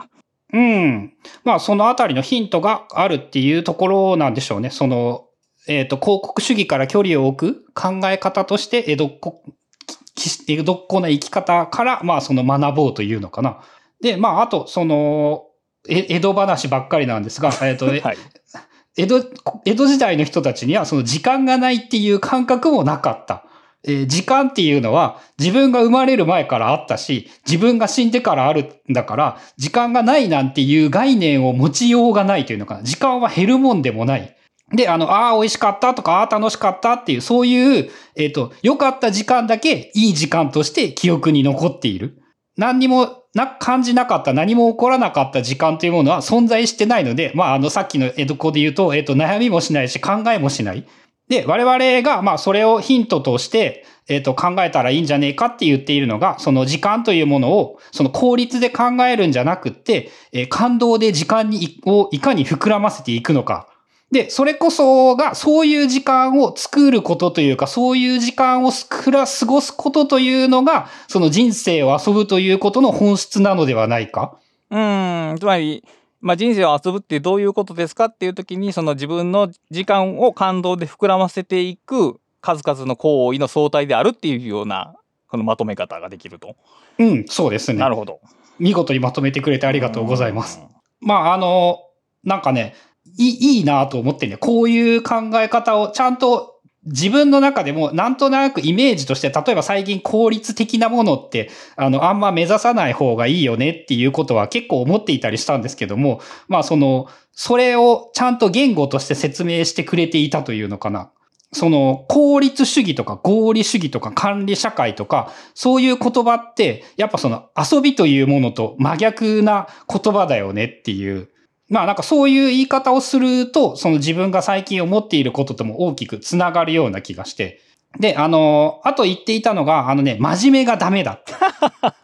うん。まあ、そのあたりのヒントがあるっていうところなんでしょうね。その、えっ、と、広告主義から距離を置く考え方として、江戸っ子、き江戸っ子な生き方から、まあ、その学ぼうというのかな。で、まあ、あと、その、え江戸話ばっかりなんですが、えっ、と、えはい。江戸、江戸時代の人たちにはその時間がないっていう感覚もなかった。えー時間っていうのは自分が生まれる前からあったし、自分が死んでからあるんだから、時間がないなんていう概念を持ちようがないというのかな。時間は減るもんでもない。で、あの、ああ、美味しかったとか、ああ、楽しかったっていう、そういう、えっ、と、良かった時間だけいい時間として記憶に残っている。何にもな、感じなかった、何も起こらなかった時間というものは存在してないので、まあ、あの、さっきの江戸っ子で言うと、えっ、と、悩みもしないし、考えもしない。で、我々が、まあ、それをヒントとして、えっ、と、考えたらいいんじゃねえかって言っているのが、その時間というものを、その効率で考えるんじゃなくって、えー感動で時間に、をいかに膨らませていくのか。で、それこそが、そういう時間を作ることというか、そういう時間をすくら、過ごすことというのが、その人生を遊ぶということの本質なのではないか。うん、つまり、まあ、人生を遊ぶってどういうことですかっていう時に、その自分の時間を感動で膨らませていく数々の行為の相対であるっていうような、このまとめ方ができると。うん、そうですね。なるほど。見事にまとめてくれてありがとうございます。うん。まあ、あの、なんかね、いいいいなと思ってね、こういう考え方をちゃんと自分の中でもなんとなくイメージとして、例えば最近効率的なものって、あの、あんま目指さない方がいいよねっていうことは結構思っていたりしたんですけども、まあその、それをちゃんと言語として説明してくれていたというのかな。その、効率主義とか合理主義とか管理社会とか、そういう言葉って、やっぱその遊びというものと真逆な言葉だよねっていう。まあなんかそういう言い方をすると、その自分が最近思っていることとも大きくつながるような気がして。で、あの、あと言っていたのが、あのね、真面目がダメだ。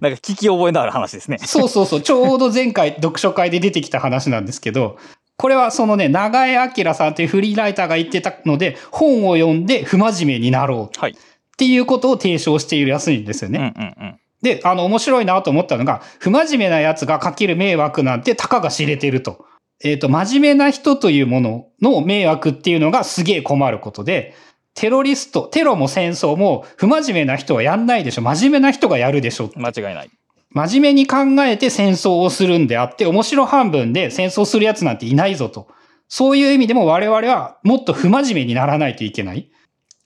なんか聞き覚えのある話ですね。そうそうそう。ちょうど前回読書会で出てきた話なんですけど、これはそのね、長江明さんというフリーライターが言ってたので、本を読んで不真面目になろうっはい。ていうことを提唱しているらしいんですようんうね。んうん。で、あの、面白いなと思ったのが、不真面目なやつがかける迷惑なんてたかが知れてると。えっ、と、真面目な人というものの迷惑っていうのがすげえ困ることで、テロリスト、テロも戦争も不真面目な人はやんないでしょ。真面目な人がやるでしょ。間違いない。真面目に考えて戦争をするんであって、面白半分で戦争するやつなんていないぞと。そういう意味でも我々はもっと不真面目にならないといけない。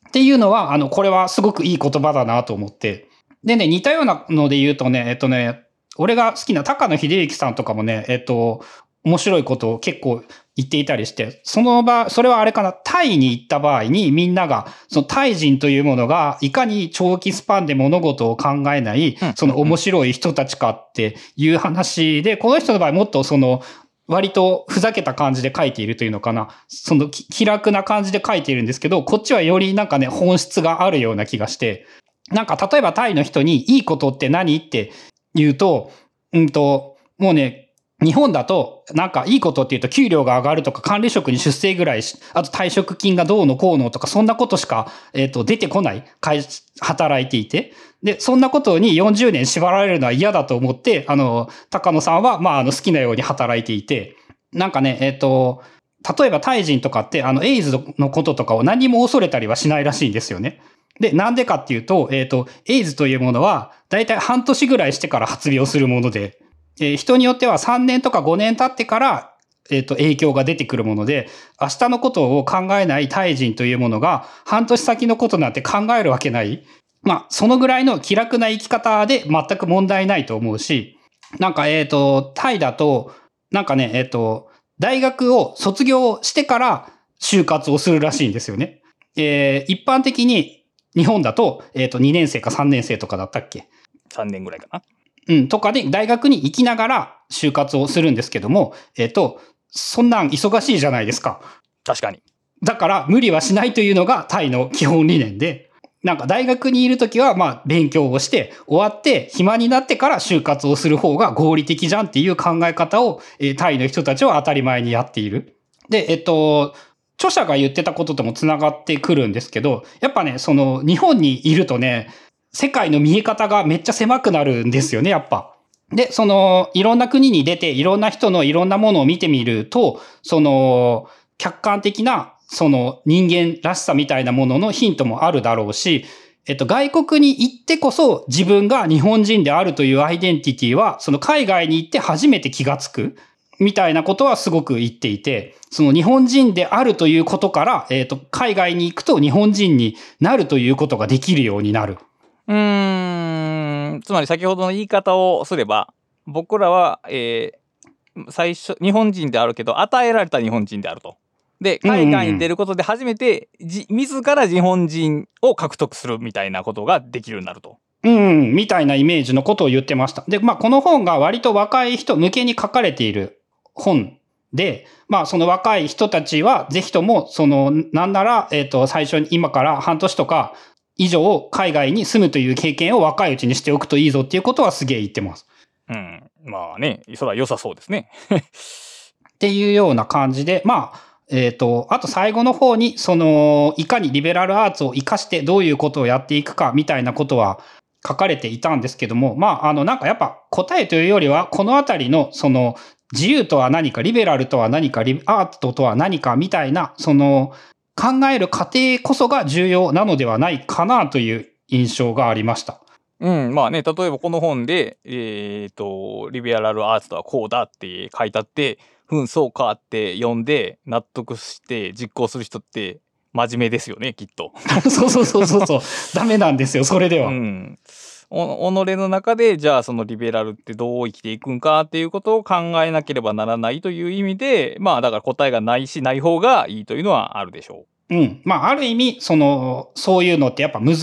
っていうのは、あの、これはすごくいい言葉だなと思って。でね、似たようなので言うとね、えっとね、俺が好きな高野秀幸さんとかもね、えっと、面白いことを結構言っていたりして、その場、それはあれかな、タイに行った場合にみんなが、そのタイ人というものが、いかに長期スパンで物事を考えないうん、その面白い人たちかっていう話で、この人の場合もっとその、割とふざけた感じで書いているというのかな。そのき気楽な感じで書いているんですけど、こっちはよりなんかね、本質があるような気がして、なんか例えばタイの人にいいことって何って言うと、うんと、もうね、日本だと、なんかいいことって言うと給料が上がるとか管理職に出世ぐらいし、あと退職金がどうのこうのとかそんなことしか、えっ、と、出てこない。会働いていて。で、そんなことに40年縛られるのは嫌だと思って、あの、高野さんは、まあ、あの、好きなように働いていて、なんかね、えっ、と、例えばタイ人とかって、あの、エイズのこととかを何も恐れたりはしないらしいんですよね。で、なんでかっていうと、えっ、と、エイズというものは、だいたい半年ぐらいしてから発病するもので、えー人によっては3年とか5年経ってから、えっ、と、影響が出てくるもので、明日のことを考えないタイ人というものが、半年先のことなんて考えるわけない。まあ、そのぐらいの気楽な生き方で全く問題ないと思うし、なんか、えっ、と、タイだと、なんかね、えっ、と、大学を卒業してから就活をするらしいんですよね。えー一般的に日本だと、えっ、と、2年生か3年生とかだったっけ？3年ぐらいかな。うん、とかで大学に行きながら就活をするんですけども、えっ、と、そんなん忙しいじゃないですか。確かに。だから無理はしないというのがタイの基本理念で、なんか大学にいるときはまあ勉強をして終わって暇になってから就活をする方が合理的じゃんっていう考え方を、えータイの人たちは当たり前にやっている。で、えっと、著者が言ってたこととも繋がってくるんですけど、やっぱね、その日本にいるとね、世界の見え方がめっちゃ狭くなるんですよね、やっぱ。で、その、いろんな国に出て、いろんな人のいろんなものを見てみると、その、客観的な、その人間らしさみたいなもののヒントもあるだろうし、えっと、外国に行ってこそ自分が日本人であるというアイデンティティは、その海外に行って初めて気がつく。みたいなことはすごく言っていて、その日本人であるということから、えっ、と、海外に行くと日本人になるということができるようになる。うーん、つまり先ほどの言い方をすれば、僕らは、えー、最初、日本人であるけど、与えられた日本人であると。で、海外に出ることで初めて、じ、自ら日本人を獲得するみたいなことができるようになると。うん、みたいなイメージのことを言ってました。で、まあ、この本が割と若い人向けに書かれている本で、まあ、その若い人たちは、ぜひとも、その、なんなら、えっ、ー、と、最初に今から半年とか以上、海外に住むという経験を若いうちにしておくといいぞっていうことはすげえ言ってます。うん。まあね、それは良さそうですね。っていうような感じで、まあ、えっ、ー、と、あと最後の方に、その、いかにリベラルアーツを活かしてどういうことをやっていくかみたいなことは書かれていたんですけども、まあ、あの、なんかやっぱ答えというよりは、このあたりの、その、自由とは何か、リベラルとは何か、アートとは何かみたいな、その、考える過程こそが重要なのではないかなという印象がありました。うん、まあね、例えばこの本で、えっ、ー、と、リベラルアーツとはこうだって書いてあって、ふん、そうかって読んで納得して実行する人って真面目ですよね、きっと。そうそうそうそうそう。ダメなんですよ、それでは。うん。お己の中でじゃあそのリベラルってどう生きていくんかっていうことを考えなければならないという意味でまあだから答えがないしない方がいいというのはあるでしょう。うん。まあある意味そのそういうのってやっぱ難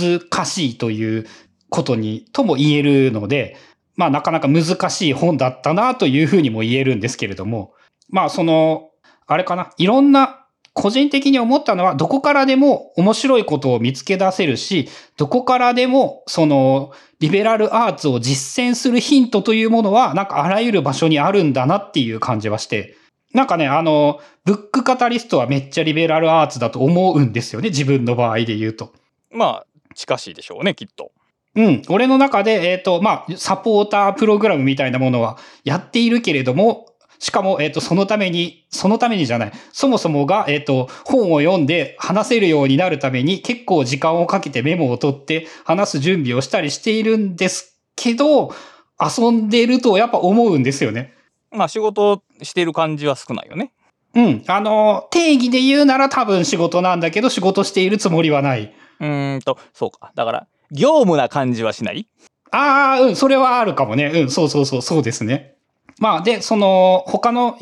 しいということにとも言えるのでまあなかなか難しい本だったなというふうにも言えるんですけれどもまあそのあれかないろんな個人的に思ったのは、どこからでも面白いことを見つけ出せるし、どこからでも、その、リベラルアーツを実践するヒントというものは、なんかあらゆる場所にあるんだなっていう感じはして、なんかね、あの、ブックカタリストはめっちゃリベラルアーツだと思うんですよね、自分の場合で言うと。まあ、近しいでしょうね、きっと。うん。俺の中で、えっ、ー、と、まあ、サポータープログラムみたいなものはやっているけれども、しかも、えっ、ー、と、そのために、そのためにじゃない、そもそもが、えっ、ー、と、本を読んで話せるようになるために結構時間をかけてメモを取って話す準備をしたりしているんですけど、遊んでるとやっぱ思うんですよね。まあ仕事してる感じは少ないよね。うん。あの、定義で言うなら多分仕事なんだけど仕事しているつもりはない。うんと、そうか。だから、業務な感じはしない？ああ、うん、それはあるかもね。うん、そうそうそう、そうですね。まあ、で、その、他の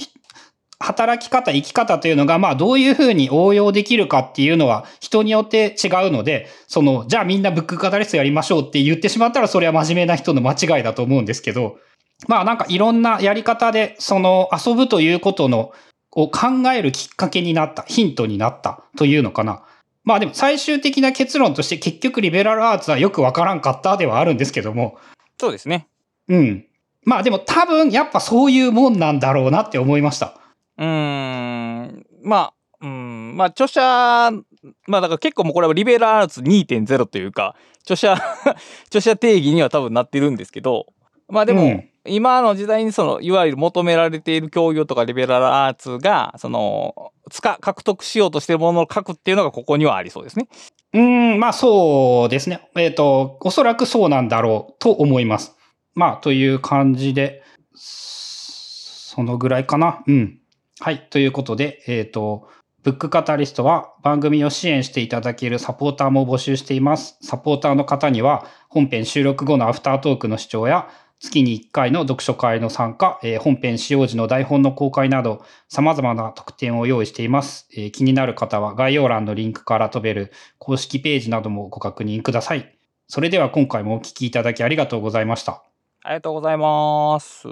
働き方、生き方というのが、まあ、どういうふうに応用できるかっていうのは人によって違うので、その、じゃあみんなブックカタリストやりましょうって言ってしまったら、それは真面目な人の間違いだと思うんですけど、まあ、なんかいろんなやり方で、その、遊ぶということの、を考えるきっかけになった、ヒントになったというのかな。まあでも最終的な結論として結局リベラルアーツはよくわからんかったではあるんですけども。そうですね。うん。まあでも多分やっぱそういうもんなんだろうなって思いました。うーん。まあ、うん。まあ著者、まあだから結構もうこれはリベラルアーツ2.0というか、著者 著者定義には多分なってるんですけど、まあでも、うん今の時代にそのいわゆる求められている教養とかリベラルアーツがそのつか獲得しようとしているものを書くっていうのがここにはありそうですね。うん、まあそうですね。えっ、ー、と、おそらくそうなんだろうと思います。まあ、という感じで、そのぐらいかな。うん。はい。ということで、えっ、ー、と、ブックカタリストは番組を支援していただけるサポーターも募集しています。サポーターの方には本編収録後のアフタートークの視聴や月に1回の読書会の参加、えー、本編使用時の台本の公開など様々な特典を用意しています、えー、気になる方は概要欄のリンクから飛べる公式ページなどもご確認ください。それでは今回もお聞きいただきありがとうございました。ありがとうございます。